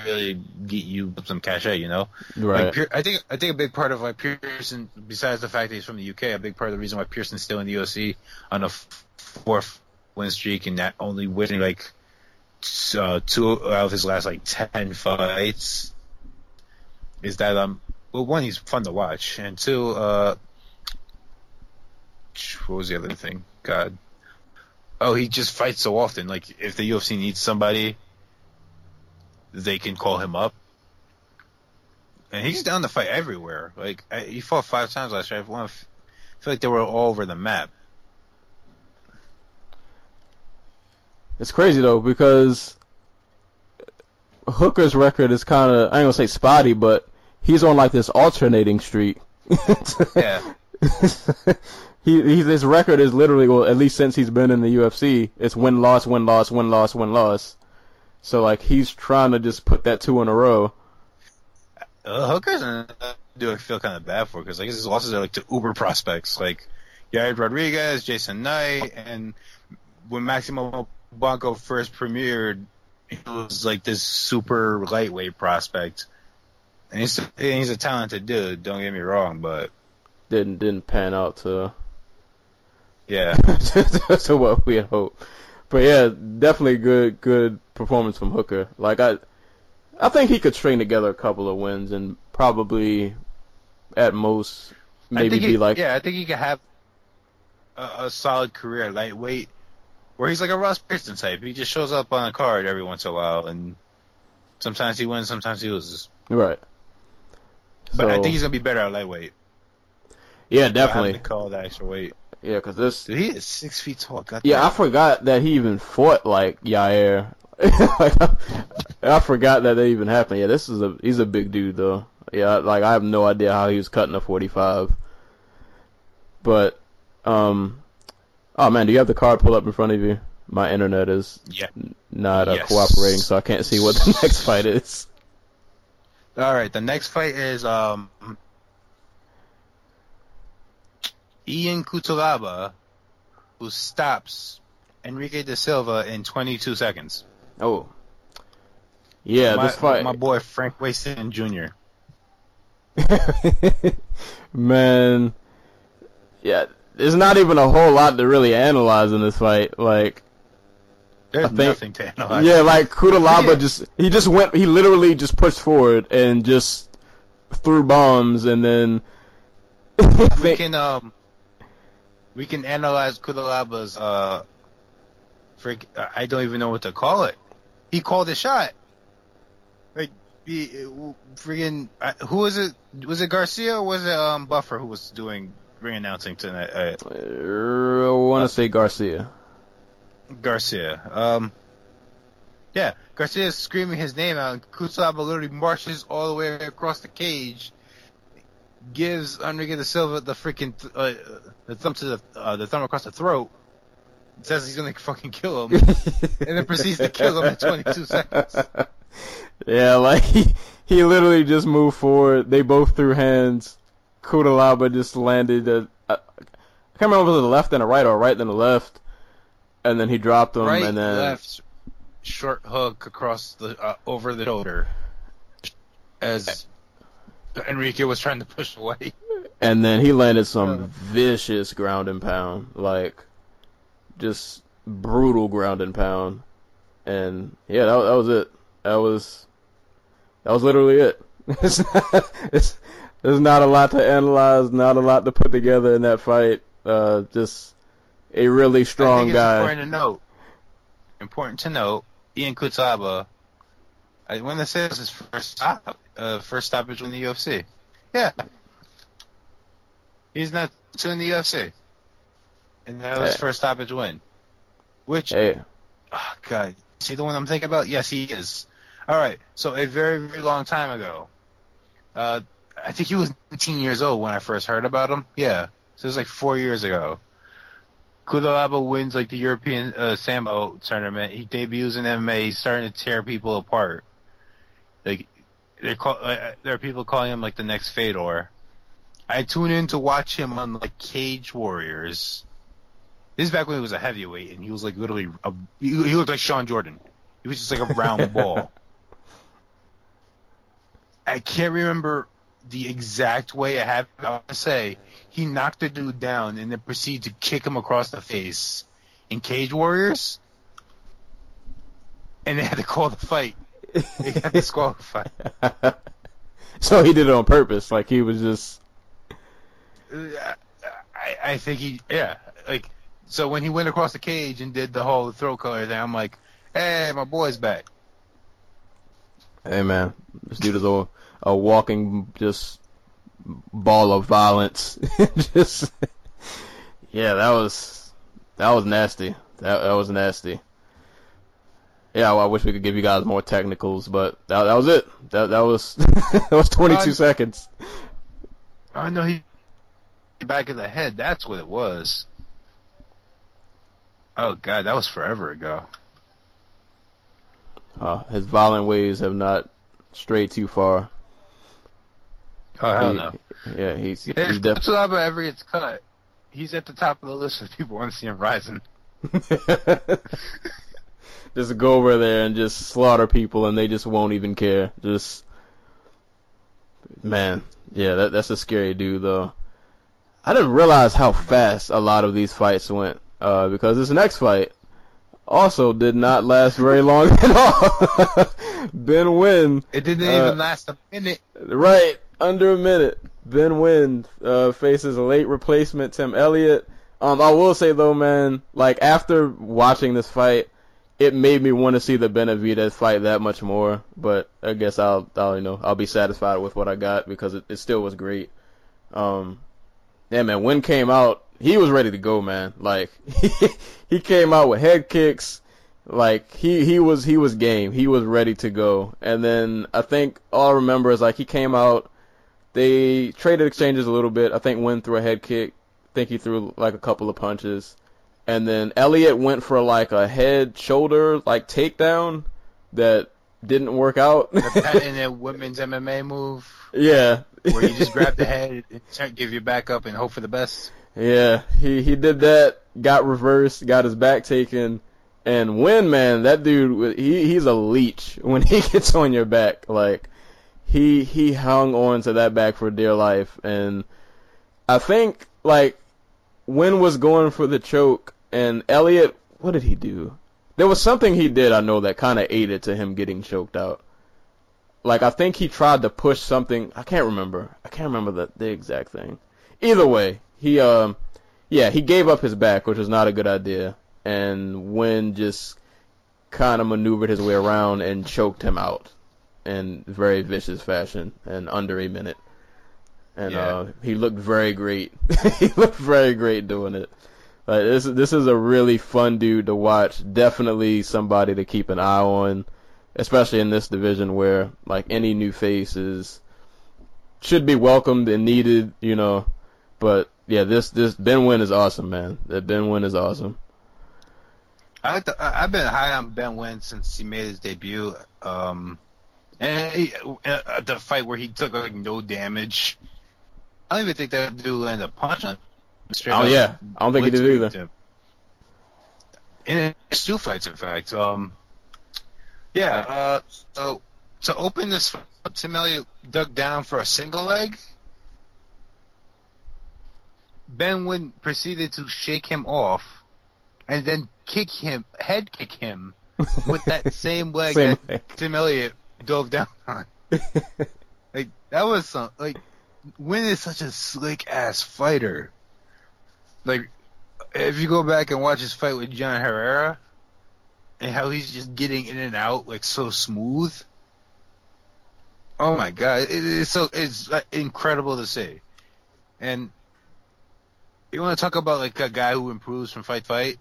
C: really get you some cachet? You know,
B: right,
C: Like, I think I think a big part of why Pearson, besides the fact that he's from the UK, a big part of the reason why Pearson's still in the UFC on a fourth win streak and not only winning like uh, two out of his last like ten fights is that um well one he's fun to watch and two uh what was the other thing? God. Oh he just fights so often. Like if the UFC needs somebody they can call him up and he's down to fight everywhere. Like I, he fought five times last year. I feel like they were all over the map.
B: it's crazy though because Hooker's record is kind of I ain't gonna say spotty, but he's on like this alternating streak.
C: Yeah,
B: he he's, his record is literally well at least since he's been in the UFC it's win loss win loss win loss win loss. So like he's trying to just put that two in a row.
C: uh, Hooker's uh, do I feel kind of bad for because like his losses are like to uber prospects like Yair Rodriguez, Jason Knight, and when Maximo Blanco first premiered, he was like this super lightweight prospect. And he's and he's a talented dude. Don't get me wrong, but
B: Didn't didn't pan out to
C: yeah,
B: to what we had hoped. But yeah, definitely good good performance from Hooker. Like I I think he could string together a couple of wins and probably at most maybe be
C: he,
B: like
C: yeah, I think he could have a, a solid career lightweight, where he's like a Ross Pearson type. He just shows up on a card every once in a while, and sometimes he wins, sometimes he loses.
B: right.
C: But I think he's gonna be better at lightweight.
B: yeah, definitely.
C: to call the extra weight.
B: Yeah, because this
C: Dude, he is six feet tall. God
B: Yeah, I forgot that he even fought like Yair. like, I, I forgot that that even happened. Yeah, this is a he's a big dude though. Yeah, like I have no idea how he was cutting a 45. But um oh man, do you have the card pulled up in front of you? My internet is
C: yeah.
B: not uh,
C: Yes.
B: cooperating, so I can't see what the next fight is.
C: All right, the next fight is um Ian Cutelaba, who stops Henrique da Silva in 22 seconds.
B: Oh. Yeah,
C: my,
B: this fight
C: my boy Frank Waston Jr.
B: Man, yeah, there's not even a whole lot to really analyze in this fight. Like,
C: There's
B: I think-
C: nothing to analyze.
B: yeah, like Cutelaba
C: Yeah.
B: just he just went he literally just pushed forward and just threw bombs and then
C: we
B: think-
C: can um we can analyze Cutelaba's uh freak I don't even know what to call it. He called a shot. Like he freaking who was it? Was it Garcia or was it um Buffer who was doing ring announcing tonight? Uh,
B: I want to say Garcia.
C: Garcia. Um yeah, Garcia is screaming his name out, and literally marches all the way across the cage, gives Henrique da Silva the freaking th- uh, the thumb to the uh, the thumb across the throat, says he's gonna fucking kill him, and then proceeds to kill him in 22 seconds.
B: Yeah, like he he literally just moved forward. They both threw hands. Cutelaba just landed. A, I can't remember if it was the left and the right or right then the left, and then he dropped him.
C: right,
B: and then
C: left, short hook across the uh, over the shoulder. As Henrique was trying to push away.
B: and then he landed some vicious ground and pound, like just brutal ground and pound. And yeah, that, that was it. That was that was literally it. It's not, it's, there's not a lot to analyze, not a lot to put together in that fight. Uh, just a really
C: I
B: strong
C: think it's
B: guy.
C: important to note. Important to note, Ian Cutelaba. I want to this is his first stop, uh, first stoppage win in the UFC. Yeah, he's not two in the UFC, and that was
B: Hey.
C: first stoppage win. Which,
B: Hey,
C: oh God, see the one I'm thinking about? Yes, he is. All right, so a very very long time ago, uh, I think he was 19 years old when I first heard about him. Yeah, so it was like four years ago. Cutelaba wins like the European uh, Sambo tournament. He debuts in MMA. He's starting to tear people apart. Like they call, uh, there are people calling him like the next Fedor. I tune in to watch him on like Cage Warriors. This is back when he was a heavyweight and he was like literally a, he, looked like Shawn Jordan. He was just like a round ball. I can't remember the exact way I have. I to say he knocked the dude down and then proceeded to kick him across the face in Cage Warriors, and they had to call the fight. They got disqualified.
B: so he did it on purpose. Like he was just uh,
C: I, I think he, yeah, like so when he went across the cage and did the whole throw color thing, I'm like, hey, my boy's back.
B: Hey man, this dude is a a walking just ball of violence. just yeah, that was that was nasty. That that was nasty. Yeah, well, I wish we could give you guys more technicals, but that that was it. That that was that was 22
C: Uh,
B: seconds.
C: I know he back of the head. That's what it was. Oh god, that was forever ago.
B: Uh, his violent ways have not strayed too far.
C: Oh hell
B: He-
C: no.
B: Yeah, he's
C: If
B: he's definitely.
C: Cutelaba ever gets cut, he's at the top of the list of people want to see him rising.
B: just go over there and just slaughter people, and they just won't even care. Just man, yeah, that that's a scary dude though. I didn't realize how fast a lot of these fights went, uh, because this next fight also did not last very long at all. ben Nguyen,
C: It didn't
B: Uh,
C: even last a minute.
B: right under a minute. Ben Nguyen uh, faces a late replacement, Tim Elliott. Um, I will say though, man, like after watching this fight, it made me want to see the Benavidez fight that much more. But I guess I'll, I'll, you know, I'll be satisfied with what I got because it, it still was great. Um, yeah, man, Nguyen came out, he was ready to go, man. Like he came out with head kicks. Like he he was he was game. He was ready to go. And then I think all I remember is like he came out. They traded exchanges a little bit. I think Nguyen threw a head kick. I think he threw like a couple of punches. And then Elliott went for like a head shoulder like takedown that didn't work out.
C: The patent in women's MMA move
B: yeah.
C: where you just grab the head and give your back up and hope for the best.
B: Yeah, he he did that, got reversed, got his back taken, and Nguyen man, that dude, he he's a leech when he gets on your back. Like he he hung on to that back for dear life, and I think like Nguyen was going for the choke, and Elliott, what did he do? There was something he did I know that kind of aided to him getting choked out. Like I think he tried to push something. I can't remember. I can't remember the the exact thing. Either way, he um yeah he gave up his back, which was not a good idea, and Nguyen just kind of maneuvered his way around and choked him out in very vicious fashion in under a minute. And
C: Yeah.
B: uh, he looked very great. he looked very great doing it. Like this, this is a really fun dude to watch. Definitely somebody to keep an eye on, especially in this division where like any new face is should be welcomed and needed, you know. But yeah, this this Ben Nguyen is awesome, man. That Ben Nguyen is awesome.
C: I like the, I've been high on Ben Nguyen since he made his debut. Um, and he, uh, the fight where he took like no damage. I don't even think that dude landed a punch on. him. Straight
B: Oh
C: up
B: yeah, I don't think he did either.
C: him. In two fights, in fact. Um, yeah. Uh, so to open this fight, Tim Elliott dug down for a single leg. Ben Nguyen proceeded to shake him off, and then kick him, head kick him, with that same leg
B: Same
C: that
B: leg.
C: Tim Elliott dove down on. Like that was some like Nguyen is such a slick ass fighter. Like if you go back and watch his fight with John Herrera and how he's just getting in and out like so smooth. Oh my god, it, it's so it's incredible to see. And you want to talk about like a guy who improves from fight fight?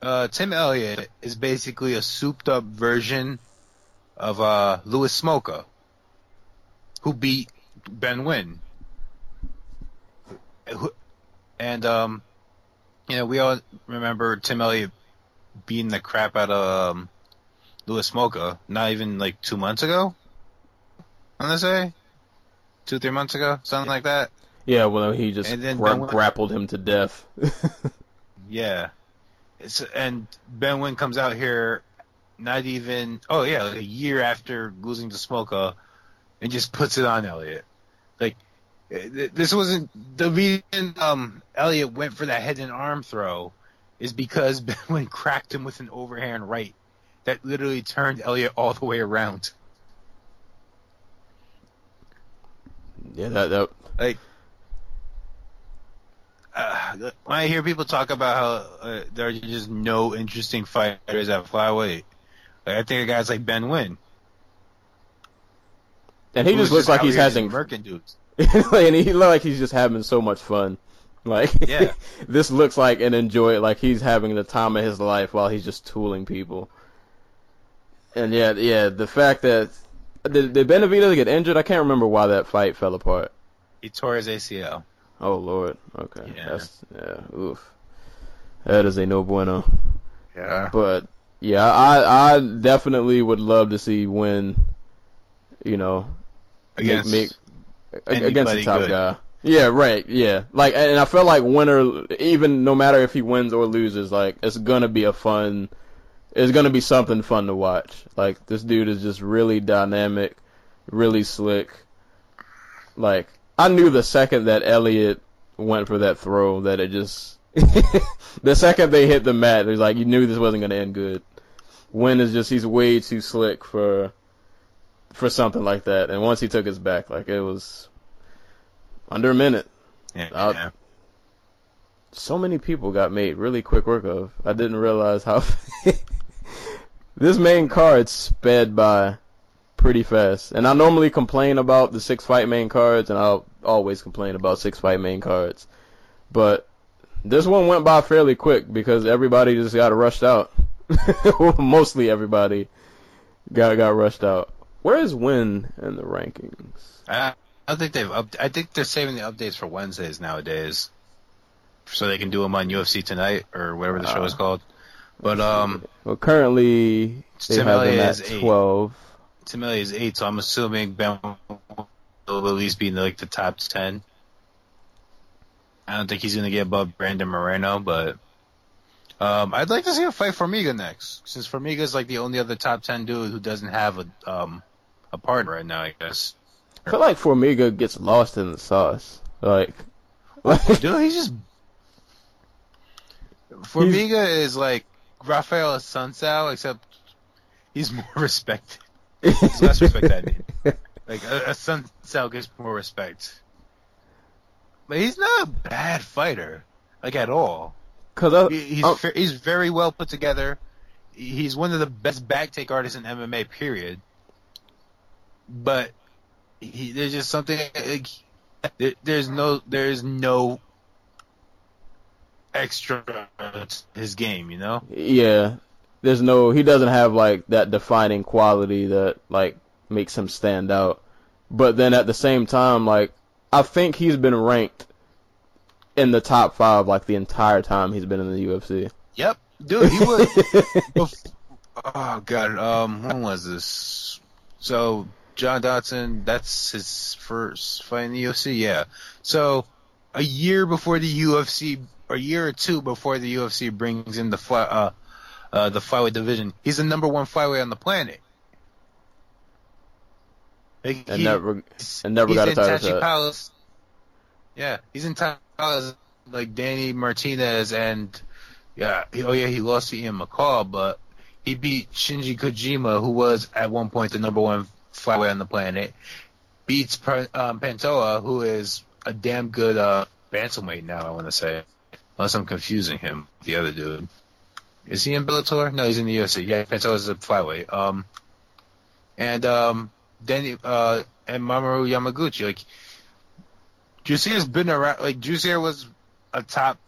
C: Uh, Tim Elliott is basically a souped up version of uh, Louis Smolka, who beat Ben Nguyen. And um, you know, we all remember Tim Elliott beating the crap out of um, Louis Smolka. Not even like two months ago. I'm gonna say two, three months ago, something like that.
B: Yeah, well, he just gra-
C: Nguyen-
B: grappled him to death.
C: Yeah. It's and Ben Nguyen comes out here not even oh yeah, like a year after losing to Smolka and just puts it on Elliott. Like this wasn't the reason um Elliott went for that head and arm throw is because Ben Nguyen cracked him with an overhand right that literally turned Elliot all the way around.
B: yeah, that that
C: Like, uh, when I hear people talk about how uh, there are just no interesting fighters at flyweight, like, I think of guys like Ben Nguyen.
B: and he
C: who's
B: just looks like he's having
C: murking dudes.
B: and he looks like he's just having so much fun. Like,
C: Yeah.
B: this looks like and enjoy it like he's having the time of his life while he's just tooling people. And yeah, yeah, the fact that did, did Benavidez get injured? I can't remember why that fight fell apart.
C: He tore his ACL.
B: Oh lord, okay,
C: Yeah.
B: that's yeah, oof, that is a no bueno.
C: Yeah.
B: But yeah, I I definitely would love to see when You know,
C: Against
B: make, make against the top
C: good.
B: guy. Yeah, right. Yeah, like, and I feel like winner, even no matter if he wins or loses, like it's gonna be a fun. It's gonna be something fun to watch. Like this dude is just really dynamic, really slick. Like I knew the second that Elliott went for that throw that it just. the second they hit the mat, it was like you knew this wasn't gonna end good. Nguyen is just he's way too slick for for something like that. And once he took his back, like it was under a minute.
C: Yeah. Yeah.
B: So many people got made really quick work of. I didn't realize how this main card sped by pretty fast. And I normally complain about the six fight main cards, and I'll always complain about six fight main cards. But this one went by fairly quick because everybody just got rushed out. Mostly everybody got got rushed out. Where is Nguyen in the rankings?
C: I, think they've up, I think they're saving the updates for Wednesdays nowadays, so they can do them on UFC tonight or whatever the show is
B: Ah.
C: called. But um,
B: Well, currently they
C: Tim
B: have them at
C: is eight.
B: 12.
C: Tim Elliott is eight, so I'm assuming Ben will at least be in like the top ten. I don't think he's gonna get above Brandon Moreno, but um, I'd like to see him fight Formiga next, since Formiga's like the only other top ten dude who doesn't have a um a partner right now. I guess.
B: I feel like Formiga gets lost in the sauce. Like, like
C: Dude, he's just Formiga is like Rafael Sunsao, except he's more respected. He's less respect I mean. Like a, a Sunsao gets more respect. But he's not a bad fighter, like at all.
B: cause I,
C: He, he's ve- he's very well put together. He's one of the best back take artists in MMA. Period. But he, there's just something. Like, there, there's no there's no extra to his game. You know.
B: yeah, there's no, he doesn't have like that defining quality that like makes him stand out. But then at the same time, like, I think he's been ranked in the top five like the entire time he's been in the UFC.
C: Yep, dude. He was. oh god. Um, when was this? So John Dodson, That's his first fight in the UFC. Yeah. So a year before the UFC, a year or two before the UFC brings in the fly, uh, uh, the flyweight division, he's the number one flyweight on the planet. Like,
B: and
C: he-
B: never and never got a title shot.
C: Yeah, he's in Tachi Palace like Danny Martinez and yeah, he, oh yeah, he lost to Ian McCall, but he beat Shinji Kojima, who was at one point the number one flyweight on the planet. Beats um, Pantoja, who is a damn good uh, bantamweight now. I want to say, unless I'm confusing him, the other dude. Is he in Bellator? No, he's in the UFC. Yeah, Pantoja's a flyweight. Um, and um, Danny uh, and Mamoru Yamaguchi. Like, Juicy's been around. Like, Juicy was a top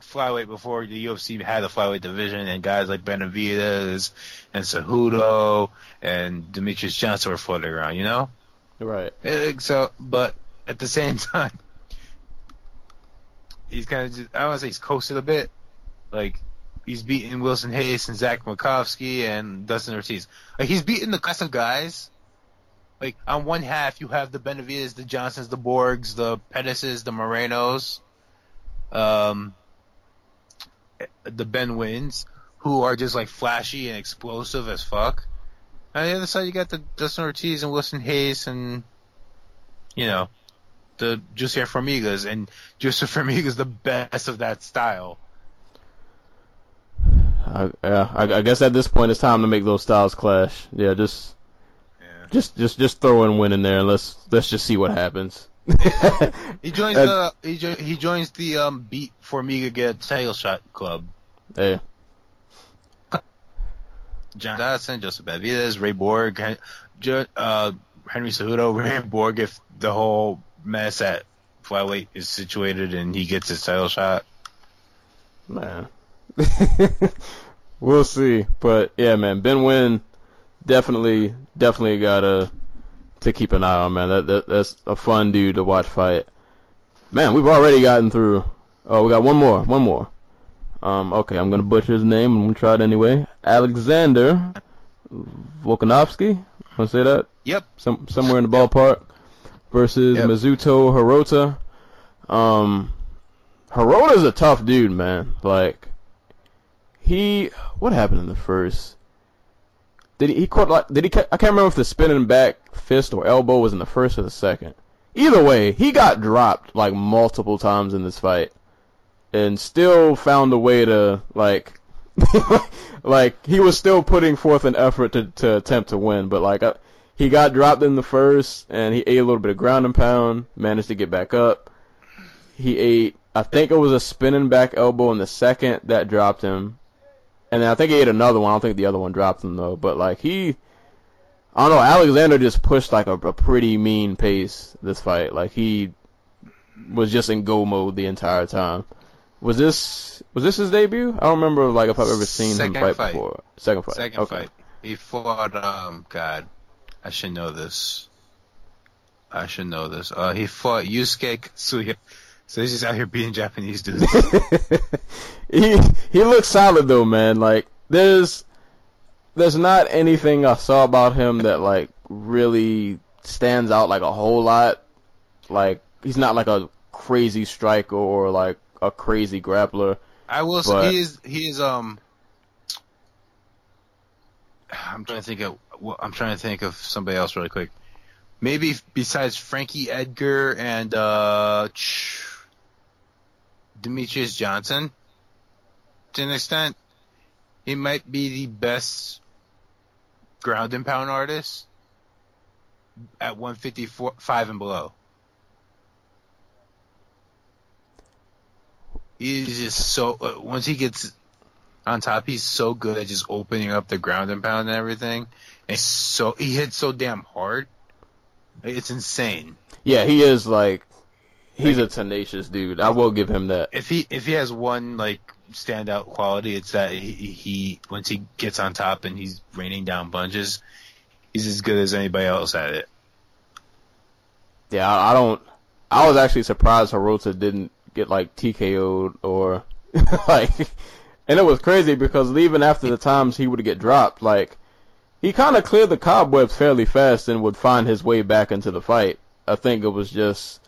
C: flyweight before the UFC had a flyweight division, and guys like Benavidez and Cejudo and Demetrious Johnson were floating around. You know.
B: Right.
C: So, but at the same time, he's kind of just, I don't want to say he's coasted a bit. Like, he's beating Wilson Reis and Zach Makovsky and Dustin Ortiz. Like, he's beating the class of guys. Like, on one half, you have the Benavidez, the Johnsons, the Borgs, the Pettises, the Morenos, um, the Ben Nguyens, who are just, like, flashy and explosive as fuck. On the other side, you got the Dustin Ortiz and Wilson Reis and, you know, the Jussier Formigas, and Joseph Formiga's the best of that style.
B: I, yeah, I, I guess at this point it's time to make those styles clash. Yeah, just
C: Yeah.
B: just just just throw in Nguyen in there and let's let's just see what happens.
C: He joins
B: Uh,
C: the he, jo- he joins the um beat for Formiga get title shot club.
B: Hey,
C: John Dodson, Joseph Benavidez, Ray Borg, uh, Henry Cejudo, Ray Borg. If the whole mess at flyweight is situated and he gets his title shot,
B: man. we'll see. But yeah, man, Ben Nguyen definitely definitely gotta to keep an eye on, man. That, that that's a fun dude to watch fight. Man, we've already gotten through. Oh, we got one more, one more. Um, okay, I'm gonna butcher his name. I'm gonna try it anyway. Alexander Volkanovski. Want to say that?
C: yep,
B: some somewhere in the ballpark versus
C: Yep.
B: Mizuto Hirota. Um, Hirota's a tough dude, man. Like he, what happened in the first? Did he, he caught like? Did he? I can't remember if the spinning back fist or elbow was in the first or the second. Either way, he got dropped like multiple times in this fight, and still found a way to like, like he was still putting forth an effort to to attempt to win. But like, uh, he got dropped in the first, and he ate a little bit of ground and pound, managed to get back up. He ate, I think it was a spinning back elbow in the second that dropped him, and then I think he ate another one. I don't think the other one dropped him though. But like he, I don't know. Alexander just pushed like a, a pretty mean pace this fight. Like he was just in go mode the entire time. Was this was this his debut? I don't remember like if I've ever seen
C: Second
B: him fight,
C: fight.
B: before. Second fight.
C: second
B: okay.
C: fight. He fought um God, I should know this. I should know this. Uh, he fought Yusuke Kasuya. So he's just out here beating Japanese dudes.
B: he he looks solid though, man. Like there's there's not anything I saw about him that like really stands out like a whole lot. Like he's not like a crazy striker or like a crazy grappler.
C: I will say
B: But-
C: he is he is um I'm trying to think of well, I'm trying to think of somebody else really quick. Maybe besides Frankie Edgar and uh ch- Demetrious Johnson to an extent he might be the best ground and pound artist at 155 and below. He's just so uh, once he gets on top, he's so good at just opening up the ground and pound and everything. And so he hits so damn hard, it's insane.
B: Yeah, he is like he's a tenacious dude. I will give him that.
C: If he if he has one like standout quality, it's that he, he once he gets on top and he's raining down punches, he's as good as anybody else at it.
B: Yeah, I, I don't. I was actually surprised Hirota didn't get like TKO'd or like, and it was crazy because even after the times he would get dropped, like he kind of cleared the cobwebs fairly fast and would find his way back into the fight. I think it was just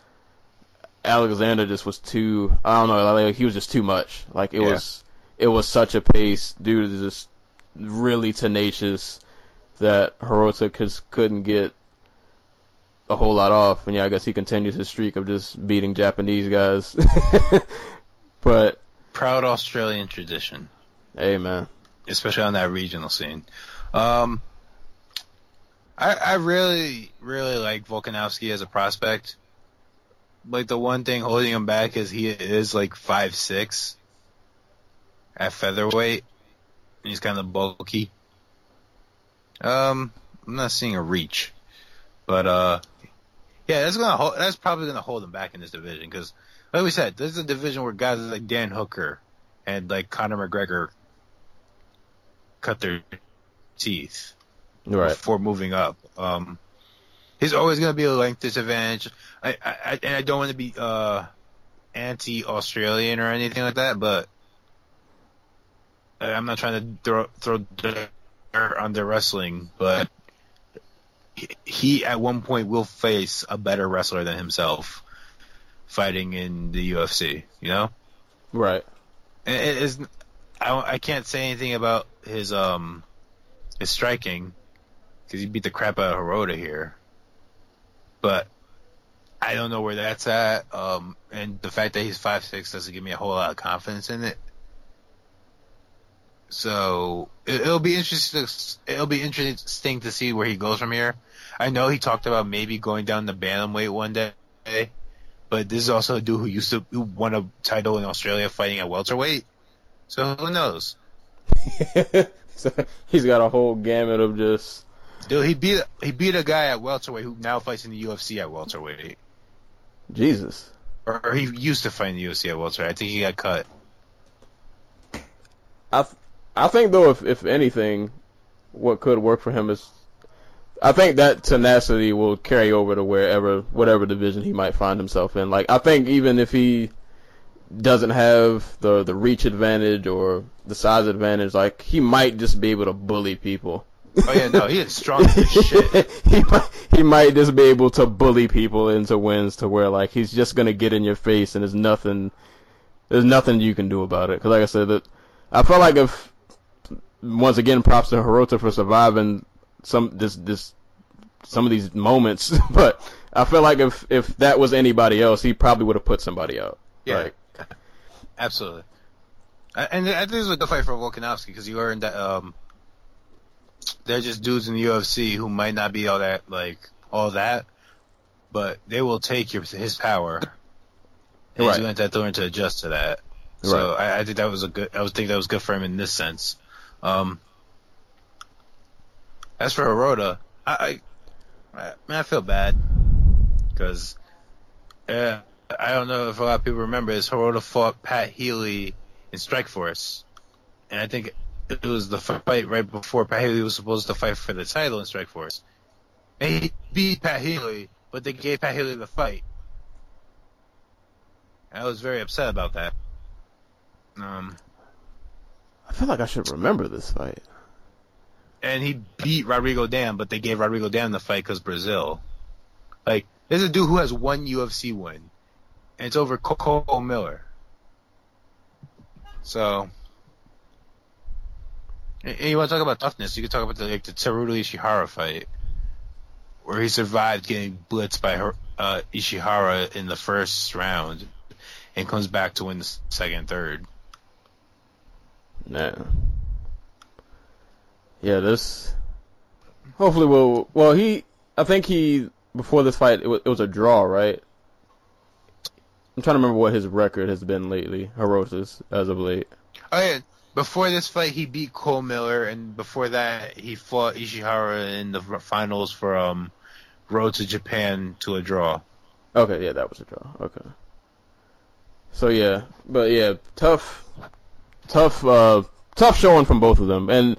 B: Alexander just was too. I don't know. Like he was just too much. Like it
C: Yeah.
B: was. It was such a pace. Dude is just really tenacious that Hirota just couldn't get a whole lot off. And yeah, I guess he continues his streak of just beating Japanese guys. but
C: Proud Australian tradition,
B: hey, man,
C: especially on that regional scene. Um, I I really really like Volkanovski as a prospect. Like the one thing holding him back is he is like five six at featherweight. and He's kind of bulky. Um, I'm not seeing a reach, but uh, yeah, that's gonna hold, that's probably gonna hold him back in this division because, like we said, this is a division where guys like Dan Hooker and like Conor McGregor cut their teeth
B: right?
C: before moving up. Um, he's always going to be a length disadvantage. I, I, I and I don't want to be uh anti-Australian or anything like that, but I'm not trying to throw throw dirt on their wrestling, but he- he at one point will face a better wrestler than himself fighting in the UFC. You know.
B: Right.
C: And it is, I, I can't say anything about his um his striking because he beat the crap out of Hirota here, but I don't know where that's at. Um, and the fact that he's five six doesn't give me a whole lot of confidence in it. So it, it'll be interesting. It'll be interesting to see where he goes from here. I know he talked about maybe going down to bantamweight one day, but this is also a dude who used to who won a title in Australia fighting at welterweight. So who knows?
B: so he's got a whole gamut of just
C: Dude, he beat he beat a guy at welterweight who now fights in the UFC at welterweight,
B: Jesus.
C: or, or he used to fight in the UFC at welterweight. I think he got cut.
B: I th- I think though, if if anything, what could work for him is, I think that tenacity will carry over to wherever, whatever division he might find himself in. Like I think even if he doesn't have the the reach advantage or the size advantage, like he might just be able to bully people.
C: Oh yeah, no, he is strong as shit.
B: he might he might just be able to bully people into wins to where like he's just gonna get in your face and there's nothing there's nothing you can do about it. Because like I said, that I felt like if once again props to Hirota for surviving some this this some of these moments, but I feel like if if that was anybody else, he probably would have put somebody out.
C: Yeah.
B: Like,
C: Absolutely. And I think this was a good fight for Volkanovski because you earned that um, they're just dudes in the UFC who might not be all that like all that, but they will take your his power. And
B: Right.
C: He's going to have to to adjust to that. So I, I think that was a good. I was think that was good for him in this sense. Um, as for Hirota, I, I, I, man, I feel bad because uh, I don't know if a lot of people remember this. Hirota fought Pat Healy in Strikeforce, and I think it was the fight right before Pat Healy was supposed to fight for the title in Strikeforce. And he beat Pat Healy, but they gave Pat Healy the fight. I was very upset about that. Um,
B: I feel like I should remember this fight.
C: and he beat Rodrigo Damm, but they gave Rodrigo Damm the fight because Brazil. Like, there's a dude who has one UFC win, and it's over Cole Miller. So, and you want to talk about toughness? You can talk about the like the Teruto Ishihara fight, where he survived getting blitzed by her, uh, Ishihara in the first round, and comes back to win the second, third.
B: No. Yeah, this. Hopefully, we'll. Well, he. I think he before this fight it was, it was a draw, right? I'm trying to remember what his record has been lately, Hirota's as of late.
C: Oh yeah. Before this fight, he beat Cole Miller, and before that, he fought Ishihara in the finals for um, Road to Japan to a draw.
B: Okay, yeah, that was a draw. Okay. So yeah, but yeah, tough, tough, uh, tough showing from both of them, and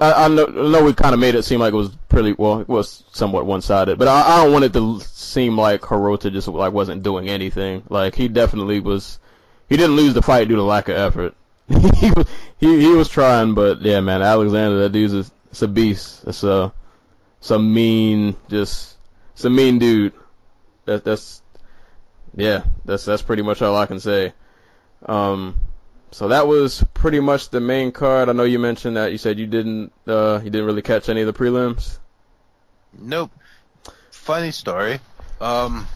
B: I, I know, I know we kind of made it seem like it was pretty well, it was somewhat one-sided, but I, I don't want it to seem like Hirota just like wasn't doing anything. Like he definitely was. He didn't lose the fight due to lack of effort. he was he he was trying, but yeah, man, Alexander, that dude's a, it's a beast. It's a some mean, just a mean dude. That that's yeah, that's that's pretty much all I can say. Um, so that was pretty much the main card. I know you mentioned that you said you didn't uh you didn't really catch any of the prelims.
C: Nope. funny story. Um,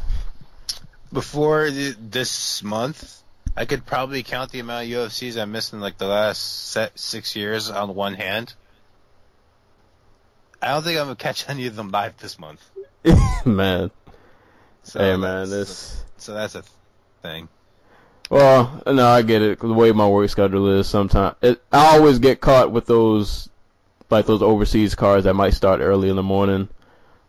C: before th- this month, I could probably count the amount of UFCs I missed in like the last set six years on one hand. I don't think I'm gonna catch any of them live this month.
B: man.
C: So
B: hey, man,
C: that's-
B: this.
C: So that's a thing.
B: Well, no, I get it. The way my work schedule is, sometimes it, I always get caught with those, like those overseas cars that might start early in the morning.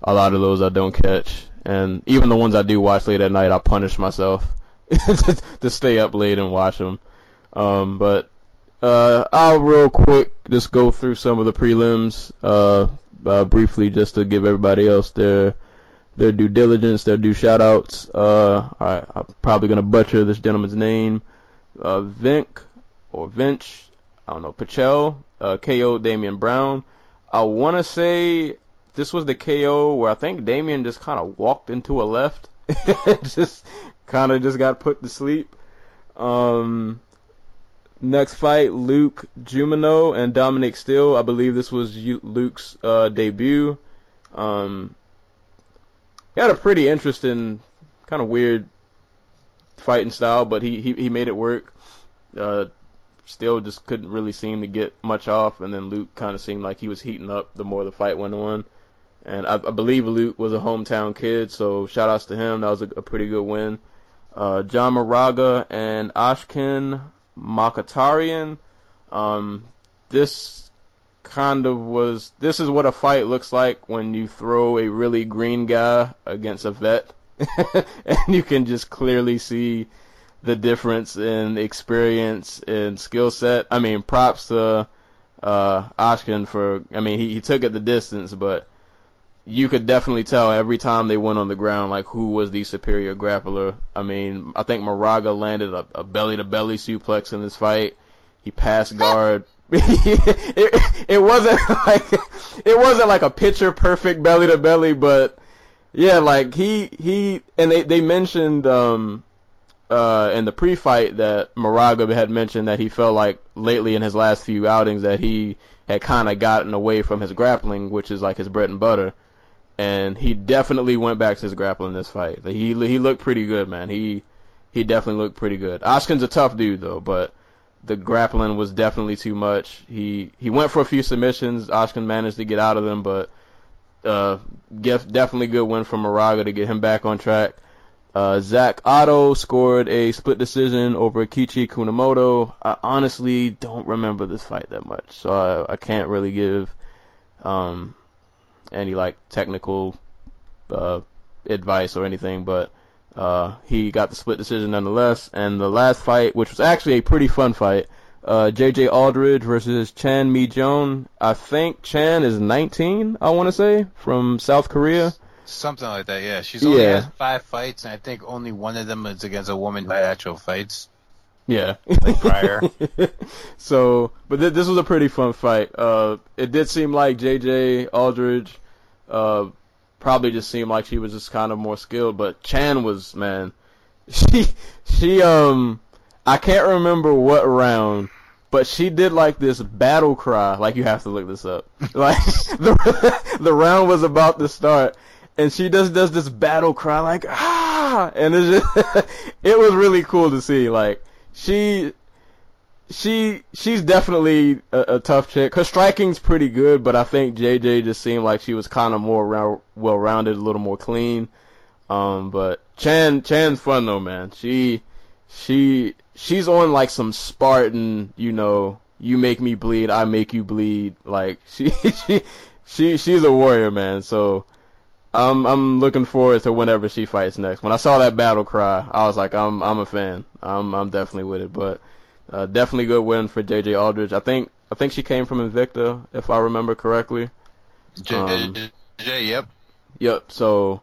B: A lot of those I don't catch, and even the ones I do watch late at night, I punish myself to, stay up late and watch them. Um, but uh, I'll real quick just go through some of the prelims uh, uh, briefly, just to give everybody else their their due diligence, their due shout outs. Uh, I, I'm probably going to butcher this gentleman's name. Uh, Vink, or Vinch, I don't know, Pachel, uh, KO Damien Brown. I want to say this was the KO where I think Damien just kind of walked into a left. just kind of just got put to sleep. Um, next fight, Luke Jumino and Dominique Steele. I believe this was Luke's uh, debut. Um, he had a pretty interesting, kind of weird fighting style, but he, he, he made it work. Uh, still just couldn't really seem to get much off, and then Luke kind of seemed like he was heating up the more the fight went on. And I, I believe Luke was a hometown kid, so shout outs to him. That was a, a pretty good win. Uh, John Moraga and Ashkan Makatarian. Um, this kind of was this is what a fight looks like when you throw a really green guy against a vet and you can just clearly see the difference in experience and skill set. I mean, props to uh Ashkan for I mean he, he took it the distance but you could definitely tell every time they went on the ground like who was the superior grappler. I mean, I think Moraga landed a belly to belly suplex in this fight. He passed guard it, it wasn't like it wasn't like a picture perfect belly to belly, but yeah, like he he and they they mentioned um uh in the pre-fight that Moraga had mentioned that he felt like lately in his last few outings that he had kind of gotten away from his grappling, which is like his bread and butter. And he definitely went back to his grappling in this fight. He he looked pretty good, man. He he definitely looked pretty good. Oskin's a tough dude though, but the grappling was definitely too much. He he went for a few submissions. Oshkin managed to get out of them, but uh, definitely good win from Moraga to get him back on track. Uh, Zak Ottow scored a split decision over Kiichi Kunimoto. I honestly don't remember this fight that much, so I, I can't really give um, any like technical uh, advice or anything, but uh, he got the split decision nonetheless. And the last fight, which was actually a pretty fun fight, uh, J.J. Aldridge versus Chan-Mi Jeon. I think Chan is 19, I want to say, from South Korea.
C: Something like that, yeah. She's only
B: Yeah.
C: had five fights, and I think only one of them is against a woman who had actual fights.
B: Yeah.
C: Like prior.
B: so, but th- this was a pretty fun fight. Uh, it did seem like J.J. Aldridge, uh, probably just seemed like she was just kind of more skilled, but Chan was, man, she, she, um, I can't remember what round, but she did like this battle cry. Like you have to look this up. Like the the round was about to start, and she just does this battle cry like ah, and it's just it was really cool to see. Like she she she's definitely a, a tough chick. Her striking's pretty good, but I think JJ just seemed like she was kind of more round, well rounded, a little more clean. Um, but Chan Chan's fun though, man. She she she's on like some Spartan, you know, you make me bleed, I make you bleed. Like she she she she's a warrior, man. So I'm I'm looking forward to whenever she fights next. When I saw that battle cry, I was like, I'm I'm a fan. I'm I'm definitely with it. But uh, definitely good win for JJ Aldridge. I think I think she came from Invicta, if I remember correctly.
C: J,
B: Um,
C: J, J, yep.
B: Yep. So,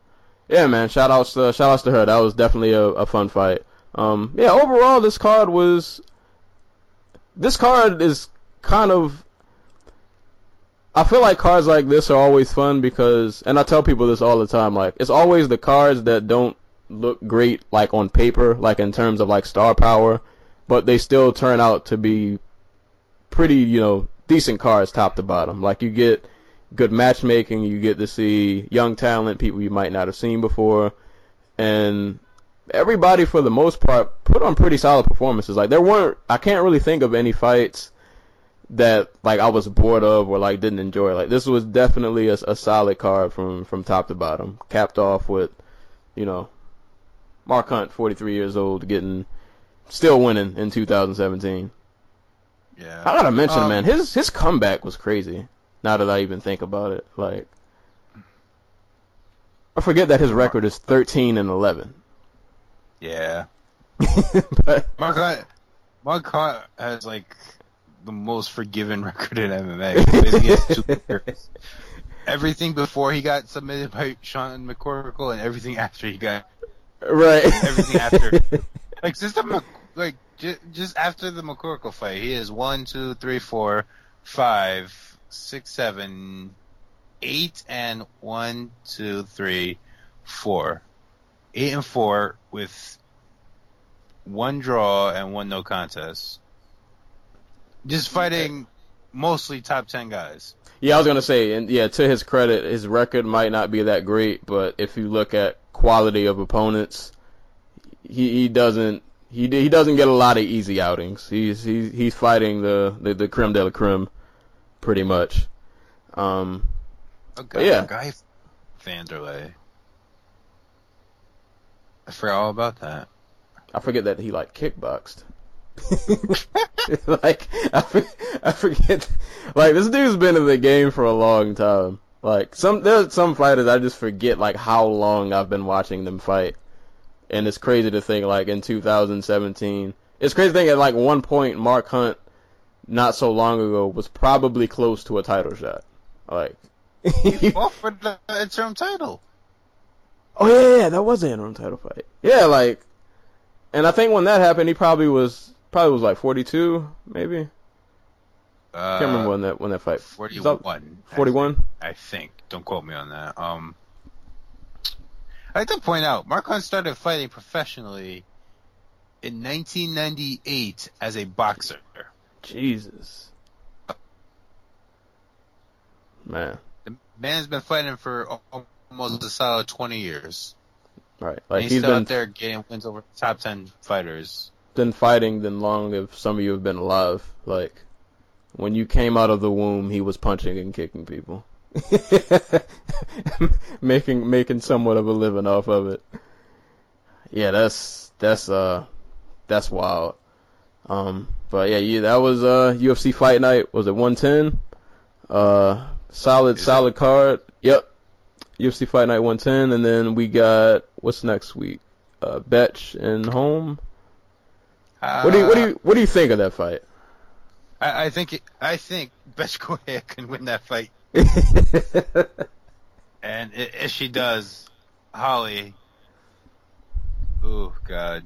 B: yeah, man. Shout outs, to, shout outs to her. That was definitely a, a fun fight. Um, yeah. Overall, this card was. This card is kind of. I feel like cards like this are always fun because, and I tell people this all the time. Like, it's always the cards that don't look great, like on paper, like in terms of like star power, but they still turn out to be pretty, you know, decent cards top to bottom. Like you get good matchmaking. You get to see young talent, people you might not have seen before, and everybody for the most part put on pretty solid performances. Like there weren't, I can't really think of any fights that like I was bored of or like didn't enjoy. Like this was definitely a, a solid card from from top to bottom. Capped off with, you know, Mark Hunt, 43 years old, getting still winning in 2017.
C: Yeah.
B: I gotta mention,
C: Um,
B: man, his his comeback was crazy. Now that I even think about it, like I forget that his record is 13 and 11.
C: Yeah.
B: but
C: Mark Hunt has like the most forgiven record in MMA. He basically has two records. everything before he got submitted by Sean McCorkle and everything after he got
B: right,
C: everything after. like since the Mc- like j- just after the McCorkle fight, he is one, two, three, four, five, six, seven, eight, and one, two, three, four, eight and four with one draw and one no contest. Just fighting mostly top ten guys.
B: Yeah, I was gonna say, and yeah, to his credit, his record might not be that great, but if you look at quality of opponents, he he doesn't he he doesn't get a lot of easy outings. He's he's he's fighting the the, the creme de la creme, pretty much. Um, yeah.
C: guy Wanderlei. I forgot all about that.
B: I forget that he like kickboxed. like I, for- I forget, like this dude's been in the game for a long time. Like some there's some fighters I just forget like how long I've been watching them fight, and it's crazy to think like in 2017. It's crazy to think at like one point Mark Hunt, not so long ago, was probably close to a title shot. Like,
C: He fought for the interim title.
B: Oh yeah, yeah, that was an interim title fight. Yeah, like, and I think when that happened, he probably was probably was like 42, maybe.
C: Uh,
B: Can't remember when that when that fight.
C: Forty-one.
B: 41.
C: I think. Don't quote me on that. Um, I like to point out, Mark Hunt started fighting professionally in 1998 as a boxer.
B: Jesus. Man,
C: The man's been fighting for almost a solid 20 years.
B: right?
C: And
B: Like
C: he's,
B: he's
C: still
B: been
C: out there getting wins over top 10 fighters.
B: been fighting than long if some of you have been alive. Like when you came out of the womb, he was punching and kicking people, making making somewhat of a living off of it. Yeah, that's that's uh that's wild. Um, but yeah, yeah, that was uh UFC Fight Night. Was it 110? Uh, solid solid card. Yep. UFC Fight Night 110, and then we got what's next week? Uh, Betch and Holm. What do you what do you what do you think of that fight?
C: I, I think it, I think Bethe Correia can win that fight, and if she does, Holly. Oh God!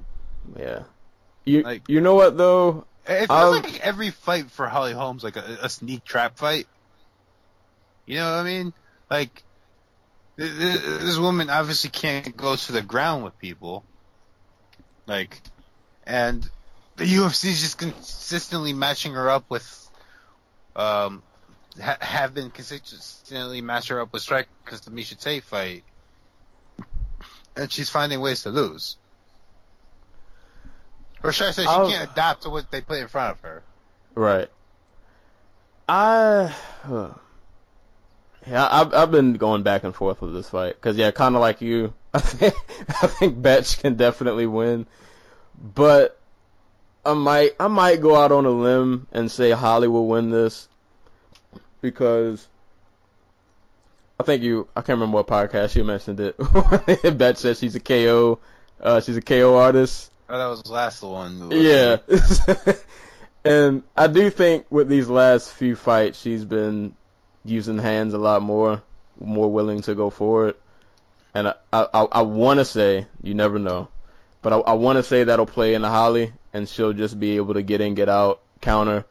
B: yeah. You
C: Like-
B: you know what though?
C: It feels
B: Um,
C: like every fight for Holly Holm's like a, a sneak trap fight. You know what I mean? Like th- th- this woman obviously can't go to the ground with people. Like, and the UFC is just consistently matching her up with, um, ha- have been consistently matching her up with strikers the Miesha Tate fight, and she's finding ways to lose. Or should I say she
B: I'll-
C: can't adapt to what they put in front of her?
B: Right. I huh. yeah, I've I've been going back and forth with this fight because yeah, kind of like you, I think I think Betch can definitely win, but I might I might go out on a limb and say Holly will win this because I think you I can't remember what podcast you mentioned it. Bet said she's a KO, uh, she's a KO artist.
C: Oh, that was the last one.
B: Yeah. and I do think with these last few fights, she's been using hands a lot more, more willing to go forward. And I, I, I, I want to say, you never know, but I, I want to say that'll play into Holly, and she'll just be able to get in, get out, counter,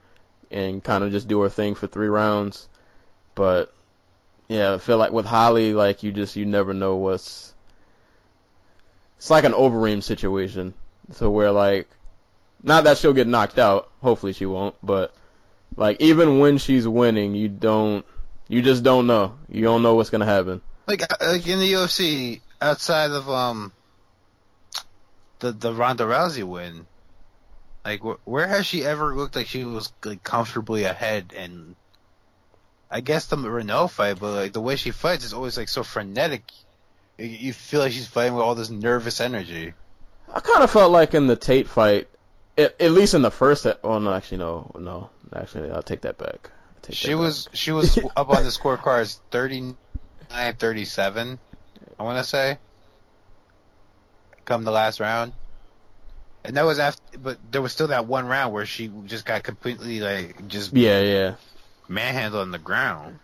B: and kind of just do her thing for three rounds. But yeah, I feel like with Holly, like you just you never know what's. It's like an Overeem situation. So where like, not that she'll get knocked out. Hopefully she won't. But like even when she's winning, you don't You just don't know. You don't know what's gonna happen.
C: Like uh, like in the UFC, outside of um the the Ronda Rousey win, like wh- where has she ever looked like she was like comfortably ahead? And I guess the Renault fight, but like the way she fights is always like so frenetic. You- feel like she's fighting with all this nervous energy.
B: I kind of felt like in the Tate fight, at, at least in the first. Eh, oh no, actually no, no. Actually, I'll take that back. Take
C: She
B: that
C: was she was up on the scorecards 39-37, I want to say. Come the last round, and that was after. But there was still that one round where she just got completely like just.
B: Yeah, yeah.
C: manhandled on the ground.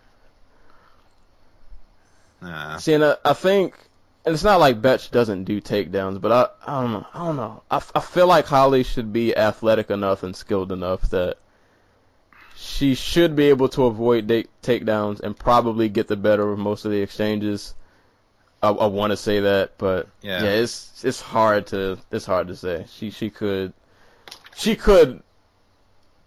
C: Nah.
B: See, and I, I think, and it's not like Betch doesn't do takedowns, but I, I don't know, I don't know. I, I feel like Holly should be athletic enough and skilled enough that she should be able to avoid takedowns and probably get the better of most of the exchanges. I, I want to say that, but
C: Yeah.
B: yeah, it's it's hard to it's hard to say. She she could she could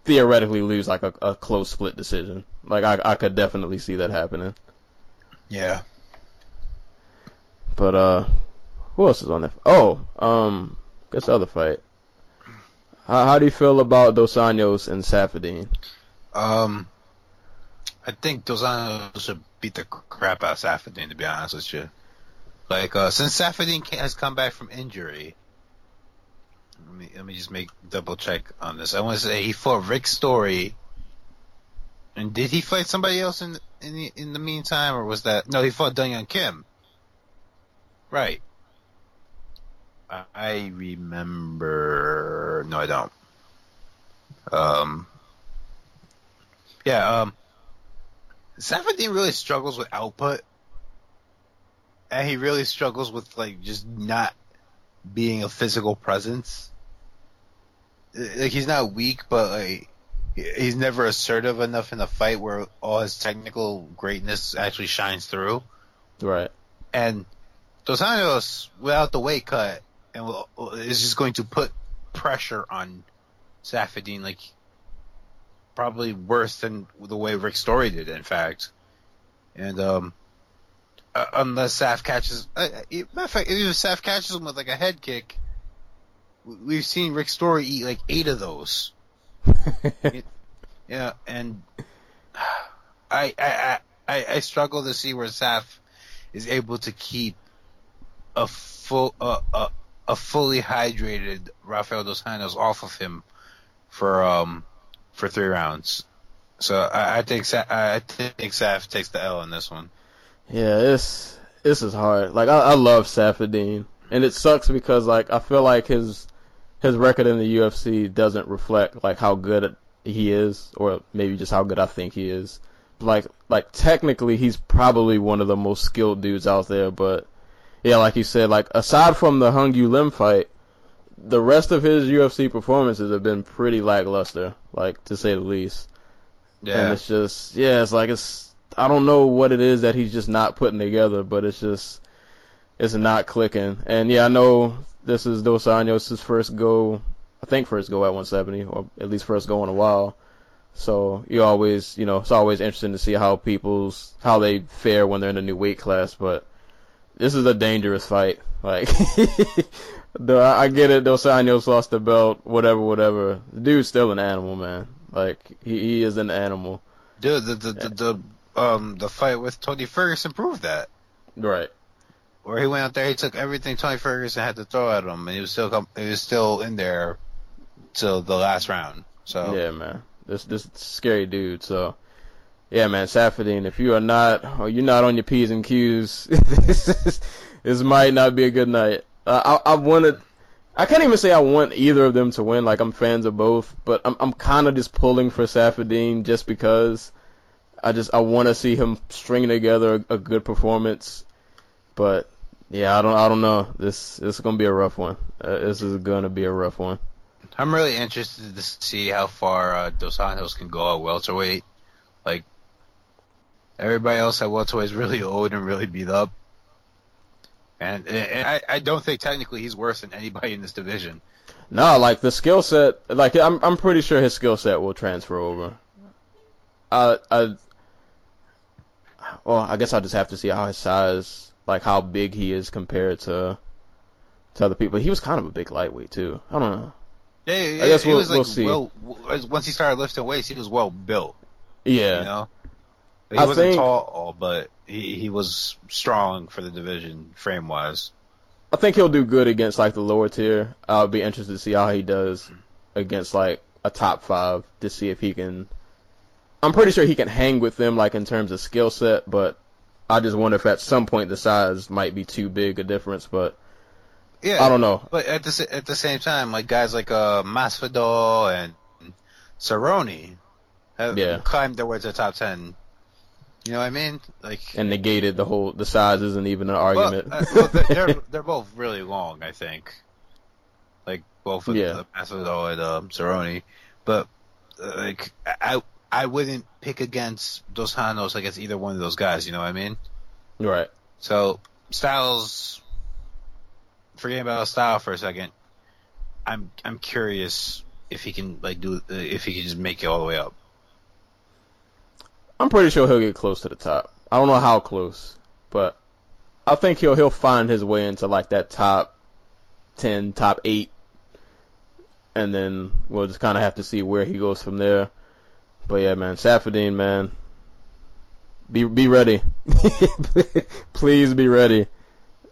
B: theoretically lose like a, a close split decision. Like I I could definitely see that happening.
C: Yeah.
B: But uh, who else is on that? Oh, um, guess the other fight. How, how do you feel about Dos Anjos and Saffiedine?
C: Um, I think Dos Anjos should beat the crap out of Saffiedine. To be honest with you, like uh, since Saffiedine has come back from injury, let me let me just make double check on this. I want to say he fought Rick Story, and did he fight somebody else in in the in the meantime, or was that no? He fought Dong Kim. Right. I, I remember. No, I don't. Um. Yeah, um, Saffiedine really struggles with output, and he really struggles with like just not being a physical presence. Like he's not weak, but like he's never assertive enough in a fight where all his technical greatness actually shines through.
B: Right.
C: And Dos Anjos, without the weight cut, and is just going to put pressure on Saffiedine, like probably worse than the way Rick Story did, in fact. And um, uh, unless Saf catches, uh, uh, matter of fact, if Saf catches him with like a head kick, we've seen Rick Story eat like eight of those. Yeah, and I I I, I I struggle to see where Saf is able to keep a full uh, a a fully hydrated Rafael dos Anjos off of him for um for three rounds. So I, I think Sa- I think Saf takes the L in this one.
B: Yeah, it's this is hard. Like I, I love Saffiedine, and it sucks because like I feel like his his record in the UFC doesn't reflect like how good he is, or maybe just how good I think he is. Like like technically, he's probably one of the most skilled dudes out there. But yeah, like you said, like aside from the Hyun Gyu Lim fight, the rest of his UFC performances have been pretty lackluster, like to say the least. Yeah, and it's just, yeah, it's like it's, I don't know what it is that he's just not putting together, but it's just, it's not clicking. And yeah, I know this is Dos Anjos' first go, I think first go at 170, or at least first go in a while. So you always, you know, it's always interesting to see how people's, how they fare when they're in a new weight class, but this is a dangerous fight. Like, the, I get it, Dos Anjos lost the belt, whatever, whatever. The dude's still an animal, man. Like, he, he is an animal.
C: Dude, the the, the the um the fight with Tony Ferguson proved that.
B: Right.
C: Where he went out there, he took everything Tony Ferguson had to throw at him, and he was still com- he was still in there till the last round. So
B: Yeah, man. This this scary dude. So, yeah, man. Saffiedine, if you are not, or you're not on your p's and q's, this is, this might not be a good night. Uh, I I wanted. I can't even say I want either of them to win. Like I'm fans of both, but I'm I'm kind of just pulling for Saffiedine just because I just I want to see him string together a, a good performance. But yeah, I don't I don't know. This this is gonna be a rough one. Uh, this is gonna be a rough one.
C: I'm really interested to see how far uh, Dos Anjos can go at welterweight. Like everybody else at welterweight is really old and really beat up, and, and I, I don't think technically he's worse than anybody in this division.
B: No, like the skill set, like I'm I'm pretty sure his skill set will transfer over. I I well, I guess I'll just have to see how his size, like how big he is compared to to other people. He was kind of a big lightweight too. I don't know.
C: Yeah, yeah,
B: I guess
C: he
B: we'll-
C: was like
B: we'll see.
C: well. Once he started lifting weights, he was well built.
B: Yeah,
C: You know, he
B: I
C: wasn't
B: think-
C: tall, but he he was strong for the division frame wise.
B: I think he'll do good against like the lower tier. I'll be interested to see how he does against like a top five to see if he can. I'm pretty sure he can hang with them like in terms of skill set, but I just wonder if at some point the size might be too big a difference. But
C: Yeah,
B: I don't know.
C: But at the at the same time, like guys like uh, Masvidal and Cerrone have
B: Yeah.
C: climbed their way to the top ten. You know what I mean? Like,
B: And negated the whole the size isn't even an
C: well,
B: argument.
C: uh, well, they're they're both really long. I think, like both of
B: Yeah.
C: the Masvidal and um, Cerrone, but uh, like I I wouldn't pick against Dos Anjos against either one of those guys. You know what I mean?
B: right.
C: So Styles, forgetting about style for a second, I'm I'm curious if he can like do uh, if he can just make it all the way up.
B: I'm pretty sure he'll get close to the top. I don't know how close, but I think he'll he'll find his way into like that top ten, top eight, and then we'll just kind of have to see where he goes from there. But yeah, man, Saffiedine, man, be be ready. Please be ready.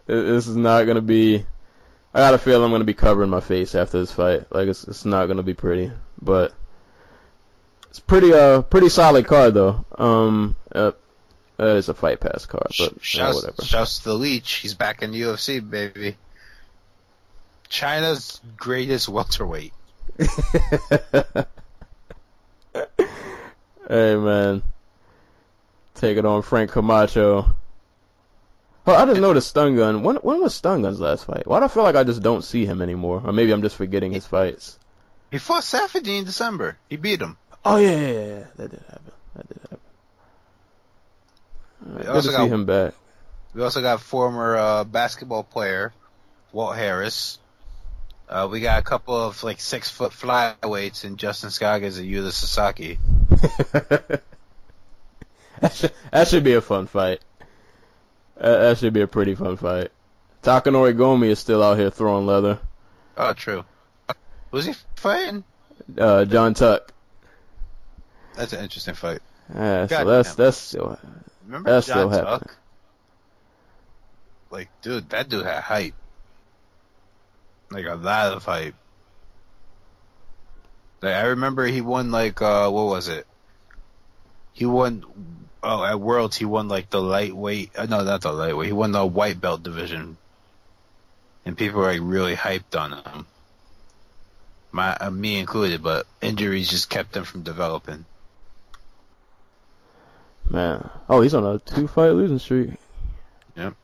B: This is not gonna be. I got a feel I'm gonna be covering my face after this fight. Like it's it's not gonna be pretty, but it's pretty uh pretty solid card though. Um, uh, uh, it's a fight pass card, but yeah, whatever.
C: shouts to the Leech. He's back in the UFC, baby. China's greatest welterweight.
B: hey man, take it on Frank Camacho. Oh, I didn't know the stun gun. When when was stun gun's last fight? Why do I feel like I just don't see him anymore? Or maybe I'm just forgetting his fights.
C: He fought Saffiedine in December. He beat him.
B: Oh yeah, yeah, yeah, that did happen. That did happen. Alright,
C: We
B: good
C: also
B: to
C: got-
B: see him back.
C: We also got former uh, basketball player Walt Harris. Uh, we got a couple of like six foot flyweights in Justin Scoggins and Yuta Sasaki.
B: that, should, that should be a fun fight. That, that should be a pretty fun fight. Takanori Gomi is still out here throwing leather.
C: Oh, true. Was he fighting?
B: Uh, John Tuck.
C: That's an interesting fight.
B: Yeah, so that's
C: damn.
B: that's still
C: Remember
B: That's
C: John
B: still
C: Tuck?
B: happening.
C: Like, dude, that dude had hype. Like a lot of hype. Like, I remember he won like uh what was it? He won oh at Worlds he won like the lightweight uh, no not the lightweight he won the white belt division, and people were like really hyped on him. My uh, me included, but injuries just kept him from developing.
B: man. Oh, he's on a two fight losing streak.
C: Yep.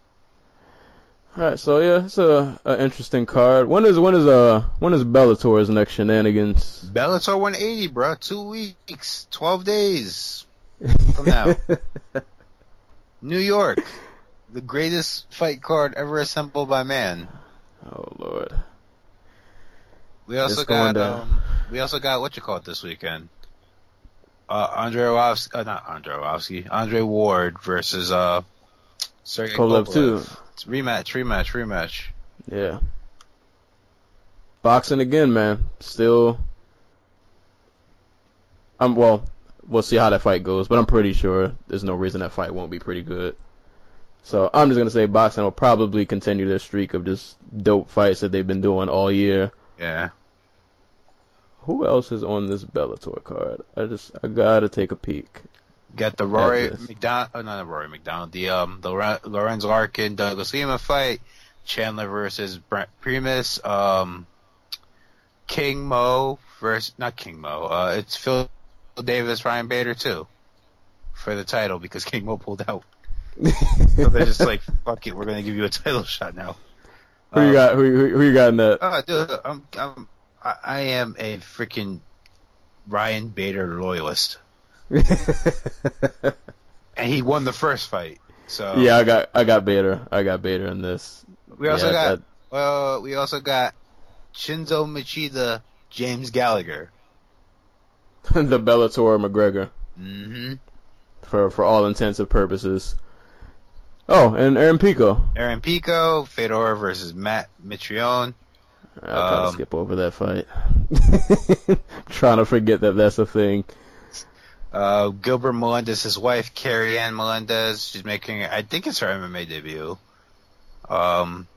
B: Alright, so yeah, it's a, a interesting card. When is when is uh when is Bellator's next shenanigans?
C: Bellator 180, bro. Two weeks, twelve days from now. New York, the greatest fight card ever assembled by man.
B: oh lord.
C: We also
B: It's going
C: got um, we also got what you call it this weekend. Uh, Andre Arlovsky, uh, not Andre Arlovsky, Andre Ward versus uh, Sergey
B: Kovalev
C: Kovalev.
B: too.
C: It's rematch, rematch, rematch.
B: Yeah. Boxing again, man. Still. I'm well. We'll see how that fight goes, but I'm pretty sure there's no reason that fight won't be pretty good. So I'm just gonna say boxing will probably continue their streak of just dope fights that they've been doing all year.
C: Yeah.
B: Who else is on this Bellator card? I just I gotta take a peek.
C: Got the Rory. MacDonald, oh, not the Rory MacDonald, the um the Lorenz Larkin Douglas Lima fight, Chandler versus Brent Primus, um, King Mo versus not King Mo, uh, it's Phil Davis Ryan Bader too, for the title because King Mo pulled out. So they're just like, fuck it, we're gonna give you a title shot now.
B: Who you
C: Um,
B: got? Who, who, who you got in that?
C: Oh, dude, I'm, I'm, I I am a freaking Ryan Bader loyalist, and he won the first fight. So
B: yeah, I got I got Bader. I got Bader in this.
C: we also
B: yeah,
C: got well, we also got Chinzo Machida, James Gallagher.
B: the Bellator McGregor.
C: hmm
B: for for all intents and purposes. Oh, and Aaron Pico.
C: Aaron Pico, Fedor versus Matt Mitrione.
B: I'll to
C: Um,
B: skip over that fight. Trying to forget that that's a thing.
C: Uh, Gilbert Melendez, his wife, Keri Anne Melendez, she's making, I think it's her MMA debut. Um,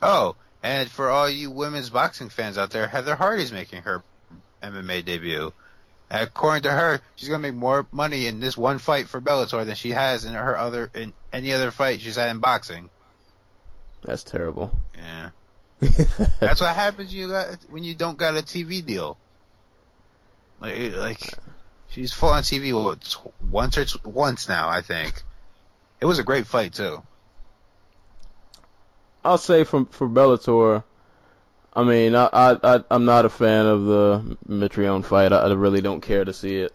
C: oh, and for all you women's boxing fans out there, Heather Hardy's making her MMA debut. According to her, she's gonna make more money in this one fight for Bellator than she has in her other, in any other fight she's had in boxing.
B: That's terrible.
C: Yeah. That's what happens you got when you don't got a TV deal. Like, like she's full on TV once or tw- once now, I think. It was a great fight too.
B: I'll say for for Bellator, I mean, I, I, I I'm not a fan of the Mitrione fight. I, I really don't care to see it.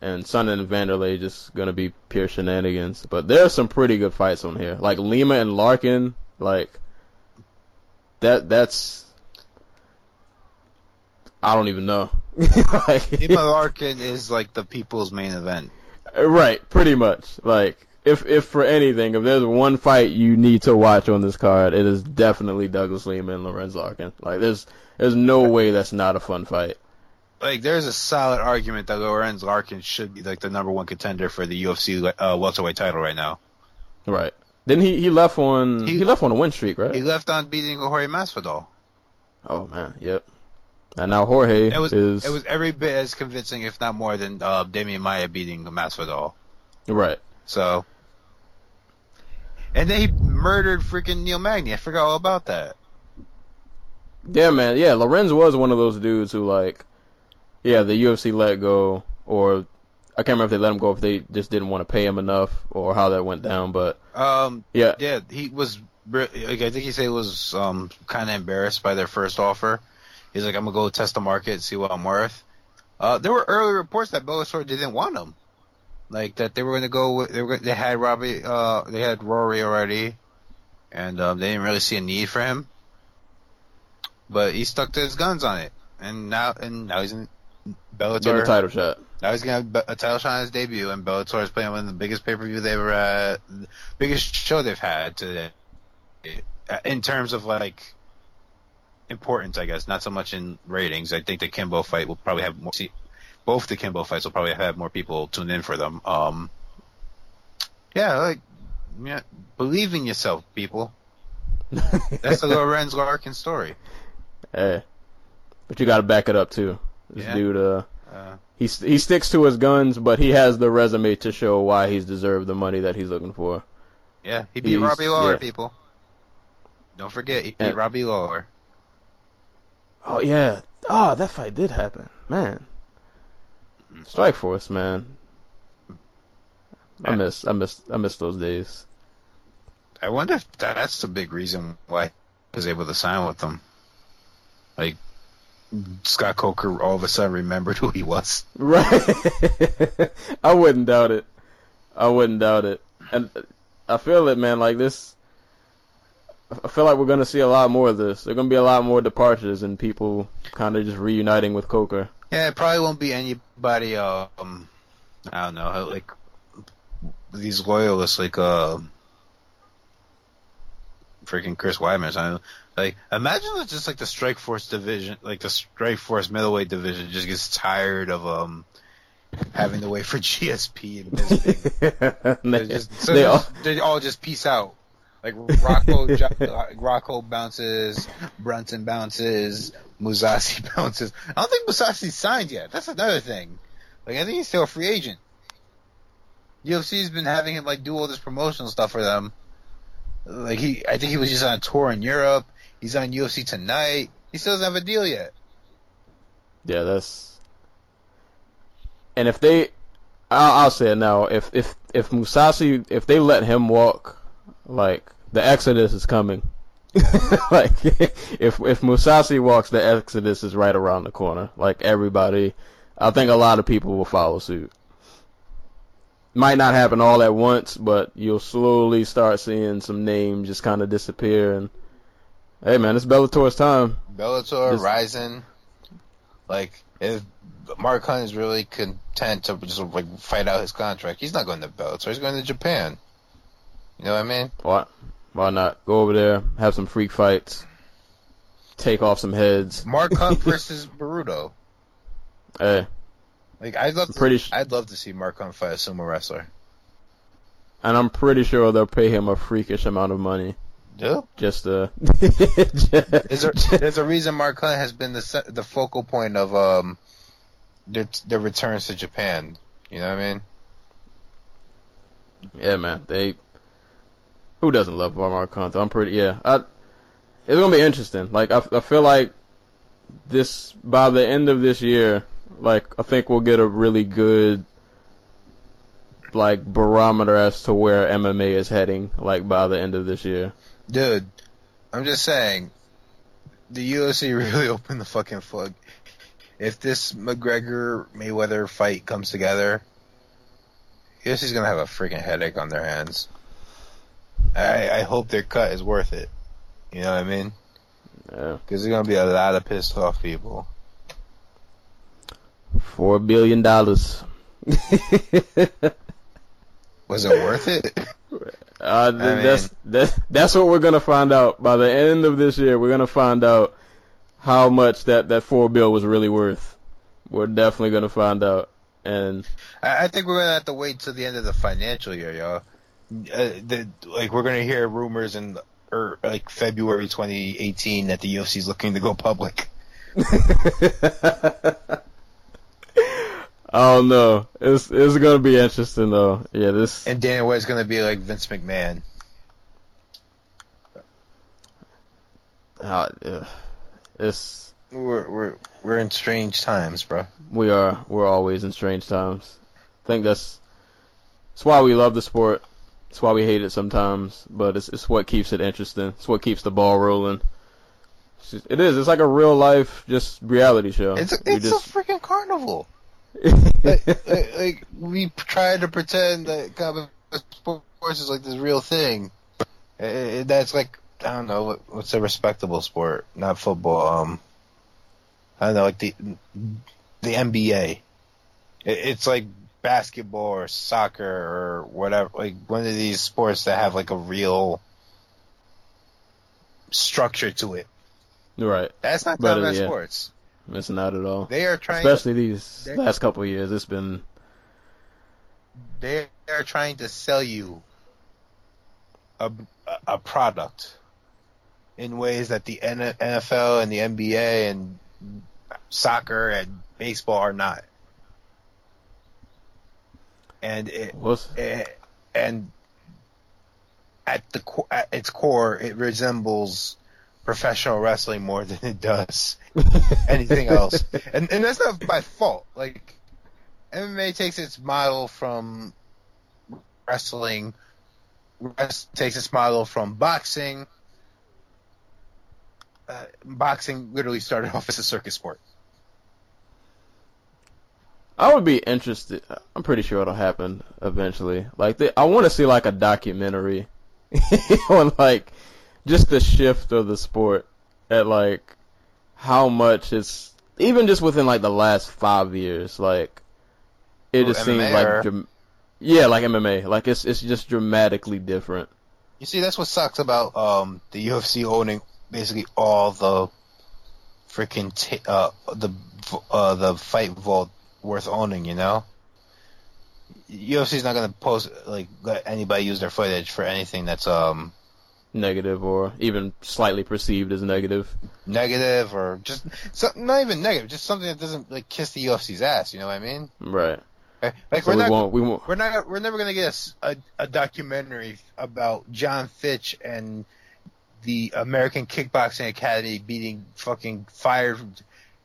B: And Son and Wanderlei just gonna be pure shenanigans. But there are some pretty good fights on here, like Lima and Larkin. Like that. That's I don't even know. like,
C: Emma Larkin is like the people's main event.
B: Right, pretty much. Like, if if for anything, if there's one fight you need to watch on this card, it is definitely Douglas Lima and Lorenz Larkin. Like, there's there's no way that's not a fun fight.
C: Like, there's a solid argument that Lorenz Larkin should be like the number one contender for the UFC uh, welterweight title right now.
B: Right. Then he he left on
C: He-
B: he, left on a win streak, right?
C: He left on beating Jorge Masvidal.
B: oh man, yep. And now Jorge
C: It was
B: is
C: it was every bit as convincing, if not more, than uh, Demian Maia beating Masvidal.
B: right.
C: So, and they murdered freaking Neil Magny. I forgot all about that.
B: Yeah, man. Yeah, Lorenz was one of those dudes who like, yeah, the UFC let go, or I can't remember if they let him go if they just didn't want to pay him enough, or how that went down. But
C: Um,
B: yeah,
C: yeah, he was. Like, I think he said he was um kind of embarrassed by their first offer. He's like, I'm gonna go test the market, see what I'm worth. Uh, there were early reports that Bellator didn't want him, like that they were gonna go. With, they were they had Robbie, uh, they had Rory already, and um, they didn't really see a need for him. But he stuck to his guns on it, and now and now he's in Bellator.
B: getting a title shot.
C: Now he's gonna have a title shot on his debut, and Bellator is playing one of the biggest pay per view they've ever had, biggest show they've had to, in terms of like importance, I guess. Not so much in ratings. I think the Kimbo fight will probably have more. Both the Kimbo fights will probably have more people tune in for them. Um, yeah, like, yeah, believe in yourself, people. That's the Lorenz Larkin story.
B: Hey, but you got to back it up too. This
C: Yeah.
B: dude, uh,
C: Uh,
B: he he sticks to his guns, but he has the resume to show why he's deserved the money that he's looking for.
C: yeah, he beat
B: He's-
C: Robbie Lawler,
B: yeah.
C: people. Don't forget, he beat
B: And-
C: Robbie Lawler.
B: Oh yeah, oh that fight did happen, man. Strikeforce, man. I miss, I miss, I miss those days.
C: I wonder if that's the big reason why he was able to sign with them. Like Scott Coker all of a sudden remembered who he was.
B: Right. I wouldn't doubt it. I wouldn't doubt it. And I feel it, man. Like this, I feel like we're gonna see a lot more of this. There's gonna be a lot more departures and people kind of just reuniting with Coker.
C: Yeah, it probably won't be anybody. Um, I don't know, like these loyalists, like uh, freaking Chris Weidman. something. Like, imagine if just like the Strikeforce division, like the Strikeforce middleweight division, just gets tired of um having to wait for GSP and Bisping.
B: they,
C: just, so
B: they, all,
C: they all just peace out. Like Rocco, Jo- Rocco bounces, Brunson bounces, Mousasi bounces. I don't think Mousasi's signed yet. That's another thing. Like I think he's still a free agent. UFC's been having him like do all this promotional stuff for them. Like he, I think he was just on a tour in Europe. He's on UFC tonight. He still doesn't have a deal yet.
B: yeah, that's. And if they, I'll, I'll say it now. If if if Mousasi, if they let him walk, like the Exodus is coming. like if if Mousasi walks, the Exodus is right around the corner. Like everybody, I think a lot of people will follow suit. Might not happen all at once, but you'll slowly start seeing some names just kind of disappear. And hey, man, it's Bellator's time.
C: Bellator,
B: This-
C: Rizin. Like, if Mark Hunt is really content to just like fight out his contract. He's not going to Bellator. He's going to Japan. You know what I mean?
B: Why? Why not go over there, have some freak fights, take off some heads?
C: Mark Hunt versus Baruto.
B: Hey,
C: Like I'd love to,
B: Pretty sh-
C: I'd love to see Mark Hunt fight a sumo wrestler.
B: and I'm pretty sure they'll pay him a freakish amount of money
C: Yeah.
B: just.
C: There's a, there's a reason Mark Hunt has been the the focal point of um their their returns to Japan. You know what I mean?
B: yeah, man. They. Who doesn't love Mark Hunt? I'm pretty. Yeah, I. It's gonna be interesting. Like I, I feel like this by the end of this year, like I think we'll get a really good like barometer as to where MMA is heading. Like by the end of this year.
C: Dude, I'm just saying, the UFC really opened the fucking flood. If this McGregor Mayweather fight comes together, UFC's gonna have a freaking headache on their hands. I I hope their cut is worth it. You know what I mean?
B: Yeah.
C: Because there's gonna be a lot of pissed off people.
B: Four billion dollars.
C: Was it worth it?
B: Uh, th-
C: I mean-
B: that's that's that's what we're gonna find out by the end of this year. We're gonna find out how much that that four bill was really worth. We're definitely gonna find out. And
C: I, I think we're gonna have to wait till the end of the financial year, y'all. Uh, the, like we're gonna hear rumors in or like February 2018 that the UFC is looking to go public.
B: I don't know. It's it's gonna be interesting though. Yeah, this
C: And Dana White's gonna be like Vince McMahon.
B: uh, yeah. it's
C: We're we're we're in strange times, bro.
B: we are we're always in strange times. I think that's that's why we love the sport. It's why we hate it sometimes, but it's it's what keeps it interesting. It's what keeps the ball rolling. It's just- it is. It's like a real life, just reality show.
C: It's a, it's
B: just-
C: a freaking carnival. like, like, like we try to pretend that combat sports is like this real thing. Eh, eh, that's like I don't know what, what's a respectable sport, not football. Um, I don't know, like the the NBA. It, it's like basketball or soccer or whatever, like one of these sports that have like a real structure to it.
B: right.
C: That's not
B: But, uh,
C: combat
B: yeah.
C: sports.
B: It's not at all.
C: They are trying.
B: Especially these last couple of years. It's been
C: they are trying to sell you a, a product in ways that the NFL and the NBA and soccer and baseball are not. And it, eh, and at the at its core, it resembles professional wrestling more than it does anything else. And and that's not by fault. Like MMA takes its model from wrestling, rest takes its model from boxing. Uh, boxing literally started off as a circus sport.
B: I would be interested. I'm pretty sure it'll happen eventually. Like, they, I want to see like a documentary on like just the shift of the sport at like how much it's even just within like the last five years. Like, it
C: Oh,
B: just seems like
C: or-
B: yeah, like MMA. Like it's it's just dramatically different.
C: You see, that's what sucks about um, the UFC owning basically all the freaking t- uh, the uh, the fight vault worth owning. You know, UFC's not gonna post like let anybody use their footage for anything that's um
B: Negative or even slightly perceived as negative.
C: negative or just so, not even negative, just something that doesn't like kiss the UFC's ass. You know what I mean?
B: Right.
C: Like like,
B: So
C: we're
B: we
C: not
B: won't. We won't.
C: we're not we're never gonna get a, a, documentary about Jon Fitch and the American Kickboxing Academy beating fucking fired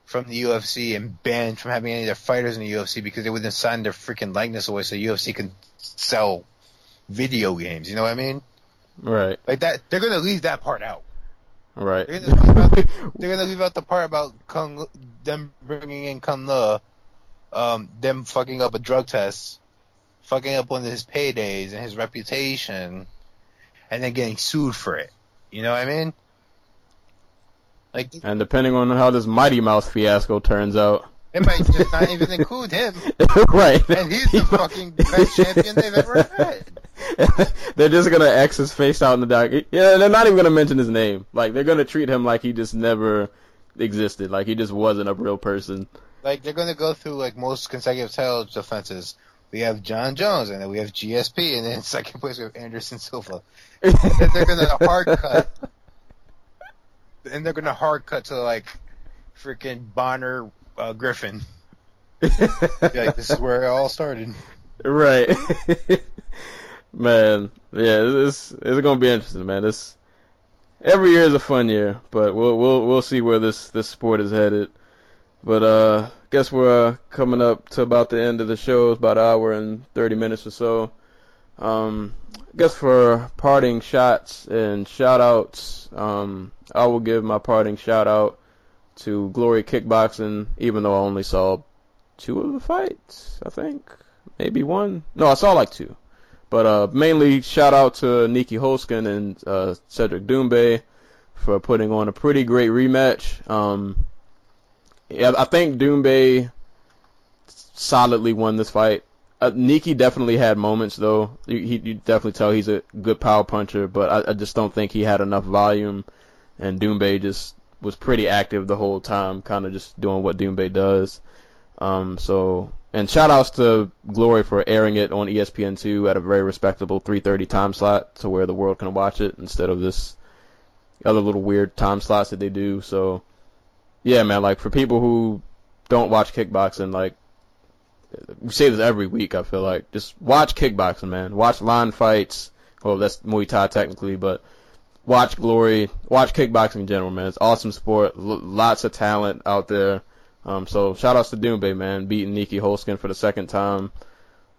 C: from the UFC and banned from having any of their fighters in the UFC because they wouldn't sign their freaking likeness away so UFC can sell video games. You know what I mean?
B: Right.
C: Like that, they're gonna leave that part out.
B: Right.
C: They're gonna leave out, they're gonna leave out the part about Cung, them bringing in Cung Le, um, them fucking up a drug test, fucking up one of his paydays and his reputation, and then getting sued for it. You know what I mean? Like,
B: And depending on how this Mighty Mouse fiasco turns out,
C: It might just not even include him,
B: right.
C: and he's the fucking best champion they've ever had.
B: they're just gonna X his face out in the dark. Yeah, they're not even gonna mention his name. Like they're gonna treat him like he just never existed, like he just wasn't a real person.
C: Like they're gonna go through like most consecutive title defenses. We have Jon Jones, and then we have GSP, and then in second place we have Anderson Silva. They're gonna hard cut, and they're gonna hard cut to like freaking Bonnar uh, Griffin. Like this is where it all started.
B: right. man, yeah, it's it's gonna be interesting, man. This every year is a fun year, but we'll we'll we'll see where this this sport is headed. But uh, guess we're uh, coming up to about the end of the show. It's about an hour and thirty minutes or so. Um, guess for parting shots and shout outs, um, I will give my parting shout out to Glory Kickboxing, even though I only saw two of the fights, I think. Maybe one. No, I saw like two. But uh, mainly shout out to Nieky Holzken and uh, Cedric Doumbé for putting on a pretty great rematch. Um, yeah, I think Doumbé solidly won this fight. Uh, Nieky definitely had moments though. You, he, you definitely tell he's a good power puncher, but I, I just don't think he had enough volume. And Doumbé just was pretty active the whole time, kind of just doing what Doumbé does. Um, so and shout outs to Glory for airing it on E ESPN2 at a very respectable 3:30 time slot to where the world can watch it instead of this other little weird time slots that they do. So yeah, man, like for people who don't watch kickboxing, like we say this every week. I feel like just watch kickboxing, man. Watch line fights. Well, that's Muay Thai technically, but watch Glory. Watch kickboxing in general, man. It's awesome sport. L- lots of talent out there. Um, so shout outs to Doumbé, man, beating Nieky Holzken for the second time.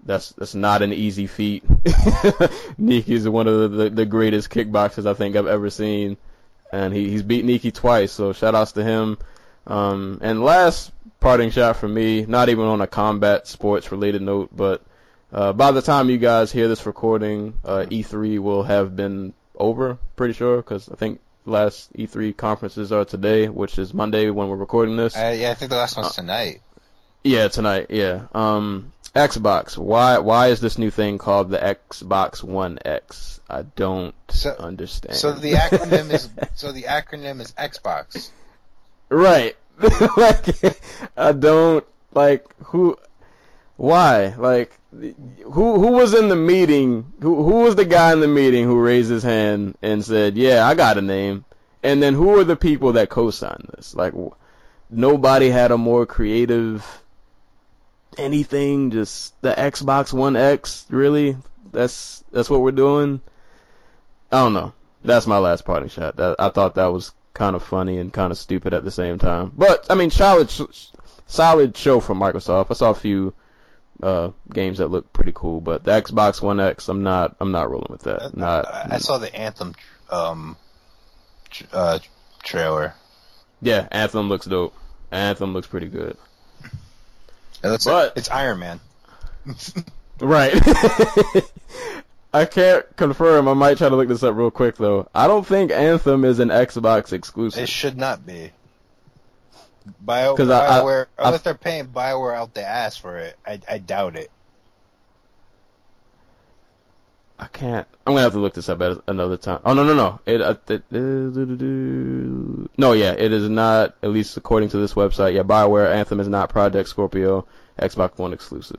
B: That's that's not an easy feat. Nieky is one of the, the greatest kickboxers I think I've ever seen, and he, he's beat Nieky twice. So shout outs to him. Um, and last parting shot for me, not even on a combat sports related note, but uh, by the time you guys hear this recording, uh, E3 will have been over, pretty sure, because I think last E3 conferences are today, which is Monday when we're recording this.
C: Uh, yeah, I think the last one's tonight.
B: Yeah, tonight. Yeah. Um, Xbox. Why? Why is this new thing called the Xbox One X? I don't
C: So-
B: understand.
C: So the acronym is so the acronym is Xbox.
B: Right. like, I don't like who. Why? Like, who who was in the meeting? Who who was the guy in the meeting who raised his hand and said, "Yeah, I got a name." And then who are the people that co-signed this? Like, nobody had a more creative anything. Just the Xbox One X. Really? That's that's what we're doing. I don't know. That's my last parting shot. That, I thought that was kind of funny and kind of stupid at the same time. But I mean, solid, solid show from Microsoft. I saw a few uh, games that look pretty cool, but the Xbox One X, I'm not, I'm not rolling with that. Not,
C: I, I saw the Anthem um uh trailer.
B: yeah, Anthem looks dope. Anthem looks pretty good.
C: It looks
B: But-
C: like it's Iron Man.
B: Right. I can't confirm. I might try to look this up real quick though. I don't think Anthem is an Xbox exclusive.
C: It should not be. Bio,
B: 'Cause I- I-
C: Bioware,
B: I-
C: unless they're paying Bioware out the ass for it, I, I doubt it.
B: I can't. I'm gonna have to look this up at another time. Oh no no no. It, uh, it uh, no yeah it is not at least according to this website. Yeah, Bioware Anthem is not Project Scorpio Xbox One exclusive.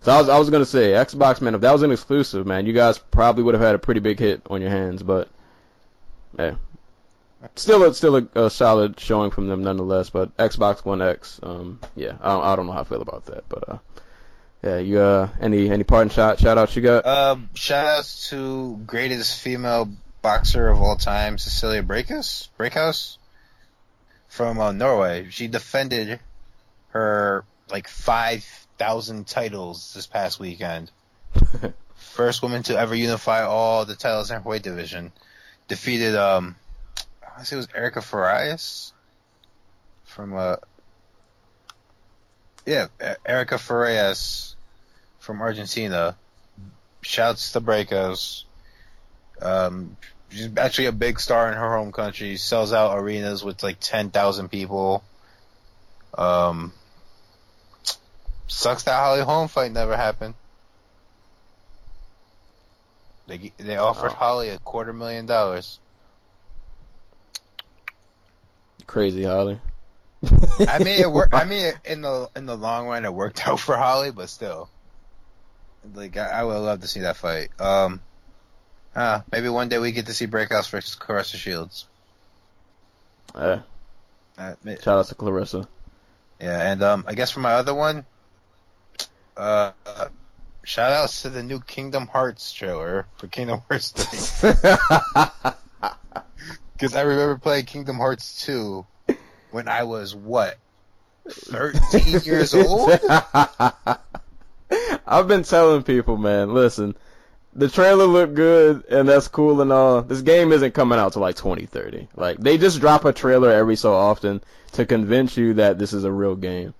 B: So I was I was gonna say Xbox man if that was an exclusive man you guys probably would have had a pretty big hit on your hands but yeah still a, still a, a solid showing from them nonetheless. But Xbox One X um yeah I don't, I don't know how I feel about that but uh yeah you uh any any parting shot shout outs you got
C: Um, shout outs to greatest female boxer of all time, Cecilia Brækhus, Brækhus from uh, Norway. She defended her like 5,000 titles this past weekend. First woman to ever unify all the titles in her weight division. Defeated, um, I say it was Erica Farias from, uh, yeah, Erica Farias from Argentina. Shouts to Brækhus. Um, she's actually a big star in her home country. Sells out arenas with like 10,000 people. Um, Sucks that Holly Holm fight never happened. They they offered
B: Oh.
C: Holly a quarter million dollars.
B: Crazy Holly.
C: I mean, it worked. I mean, in the in the long run, it worked out for Holly, but still, like I, I would love to see that fight. Um, uh, maybe one day we get to see Brækhus versus Claressa Shields.
B: Yeah.
C: Uh,
B: Shout out to Clarissa.
C: yeah, and um, I guess for my other one, uh, shout outs to the new Kingdom Hearts trailer for Kingdom Hearts 3. Because I remember playing Kingdom Hearts 2 when I was what, 13 years old?
B: I've been telling people, man, listen, the trailer looked good and that's cool and all. This game isn't coming out till like 2030. Like they just drop a trailer every so often to convince you that this is a real game.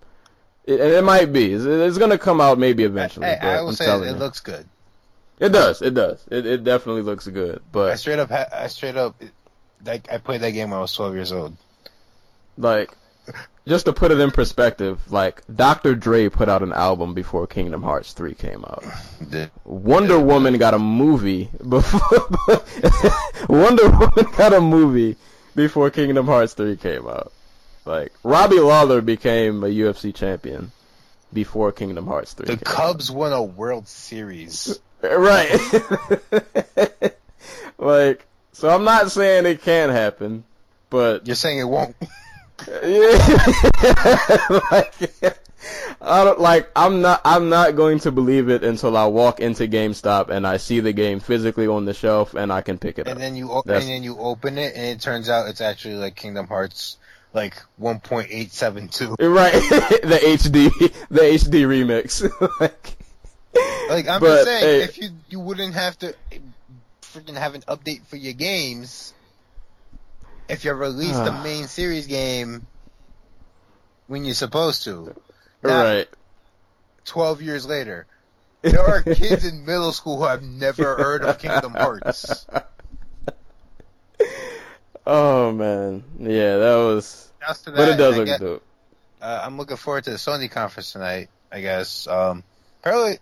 B: It, it might be. It's, it's gonna come out maybe eventually. But
C: I will
B: I'm
C: say
B: telling
C: it looks good.
B: It does. It does. It it definitely looks good. But I
C: straight up, I straight up, like I played that game when I was 12 years old.
B: like, just to put it in perspective, like Dr. Dre put out an album before Kingdom Hearts 3 came out.
C: The-
B: Wonder Woman got a movie before Wonder Woman got a movie before Kingdom Hearts 3 came out. Like Robbie Lawler became a UFC champion before Kingdom Hearts 3.
C: The Cubs won a World Series.
B: right? like, so I'm not saying it can't happen, but
C: You're saying it won't?
B: yeah, like, I don't like. I'm not. I'm not going to believe it until I walk into GameStop and I see the game physically on the shelf and I can pick it
C: And
B: up.
C: then you o- and then you open it, and it turns out it's actually like Kingdom Hearts, like 1.872.
B: Right, the HD, the HD remix. like,
C: Like I'm
B: But,
C: just saying,
B: hey.
C: if you you wouldn't have to freaking have an update for your games, if you release the main series game when you're supposed to. Now,
B: right.
C: 12 years later. There are kids in middle school who have never heard of Kingdom Hearts.
B: Oh man, yeah, that was.
C: To
B: But it does look
C: get-
B: dope.
C: Uh, I'm looking forward to the Sony conference tonight. I guess. Um, apparently,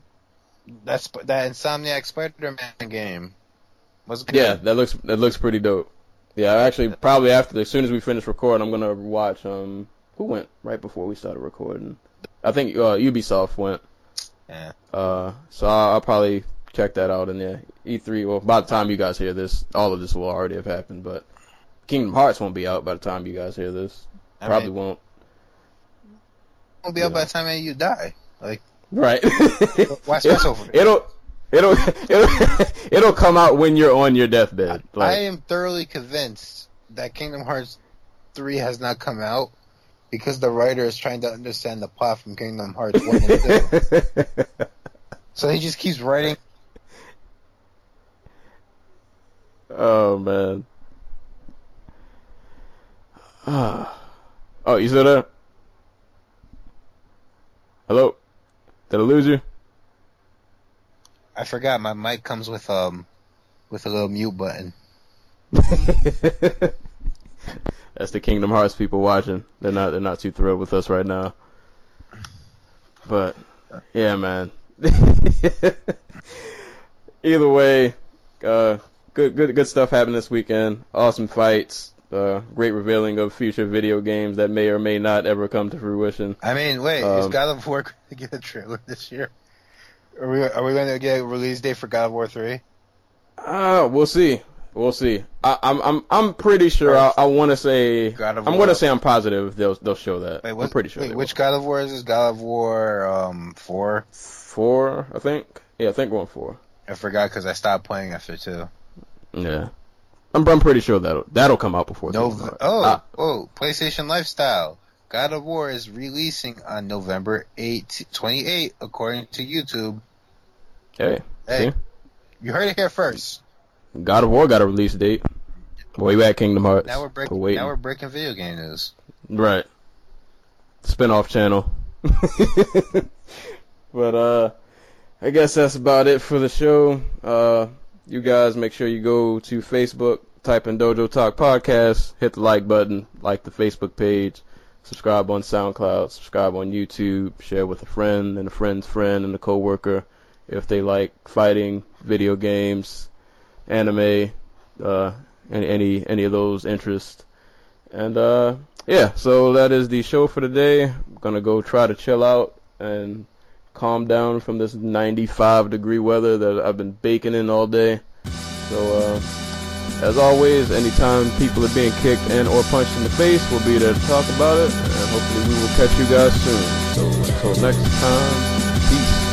C: that's that Insomniac Spider-Man game was good.
B: Yeah, that looks that looks pretty dope. Yeah, actually, probably after as soon as we finish recording, I'm gonna watch. Um, who went right before we started recording? I think uh, Ubisoft went.
C: Yeah.
B: Uh, so I'll, I'll probably check that out. And yeah, E3. Well, by the time you guys hear this, all of this will already have happened. But Kingdom Hearts won't be out by the time you guys hear this.
C: I
B: Probably
C: mean,
B: won't.
C: won't be out by
B: Yeah.
C: the time you die. Like,
B: Right.
C: Why stress over it?
B: It'll. It'll it'll it'll come out when you're on your deathbed.
C: I
B: Like,
C: am thoroughly convinced that Kingdom Hearts 3 has not come out because the writer is trying to understand the plot from Kingdom Hearts 1 and 2. So he just keeps writing.
B: oh man. Ah. oh, you still there? Hello? Did I lose you?
C: I forgot my mic comes with um with a little mute button.
B: That's the Kingdom Hearts people watching. They're not they're not too thrilled with us right now. But yeah, man. Either way, uh, good good good stuff happened this weekend. Awesome fights. Uh, great revealing of future video games that may or may not ever come to fruition.
C: I mean, wait, is
B: Um,
C: God of War going to get a trailer this year? Are we are we going to get a release date for God of War 3?
B: Uh, we'll see. We'll see. I, I'm I'm I'm pretty sure. I, I want to say.
C: God of War.
B: I'm going to say I'm positive they'll they'll show that.
C: Wait,
B: I'm pretty sure.
C: Wait, which
B: will.
C: God of War is this? God of War um 4?
B: four? I think. Yeah, I think one four.
C: I forgot because I stopped playing after 2.
B: Yeah. I'm, I'm pretty sure that'll that'll come out before.
C: No,
B: Kingdom Hearts.
C: oh,
B: Ah,
C: oh, PlayStation Lifestyle. God of War is releasing on November 8, 28, according to YouTube.
B: hey,
C: Hey,
B: see?
C: you heard it here first.
B: God of War got a release date. Way back Kingdom Hearts.
C: Now we're breaking.
B: waiting.
C: Now we're breaking video game news.
B: Right. Spin-off channel. but uh I guess that's about it for the show. Uh you guys make sure you go to Facebook, type in Dojo Talk Podcast, hit the like button, like the Facebook page, subscribe on SoundCloud, subscribe on YouTube, share with a friend and a friend's friend and a coworker if they like fighting, video games, anime, uh, any any any of those interests. And uh, yeah, so that is the show for today. I'm gonna go try to chill out and calm down from this 95 degree weather that I've been baking in all day. So uh, as always, anytime people are being kicked and or punched in the face, we'll be there to talk about it, and hopefully we will catch you guys soon. So until next time, peace.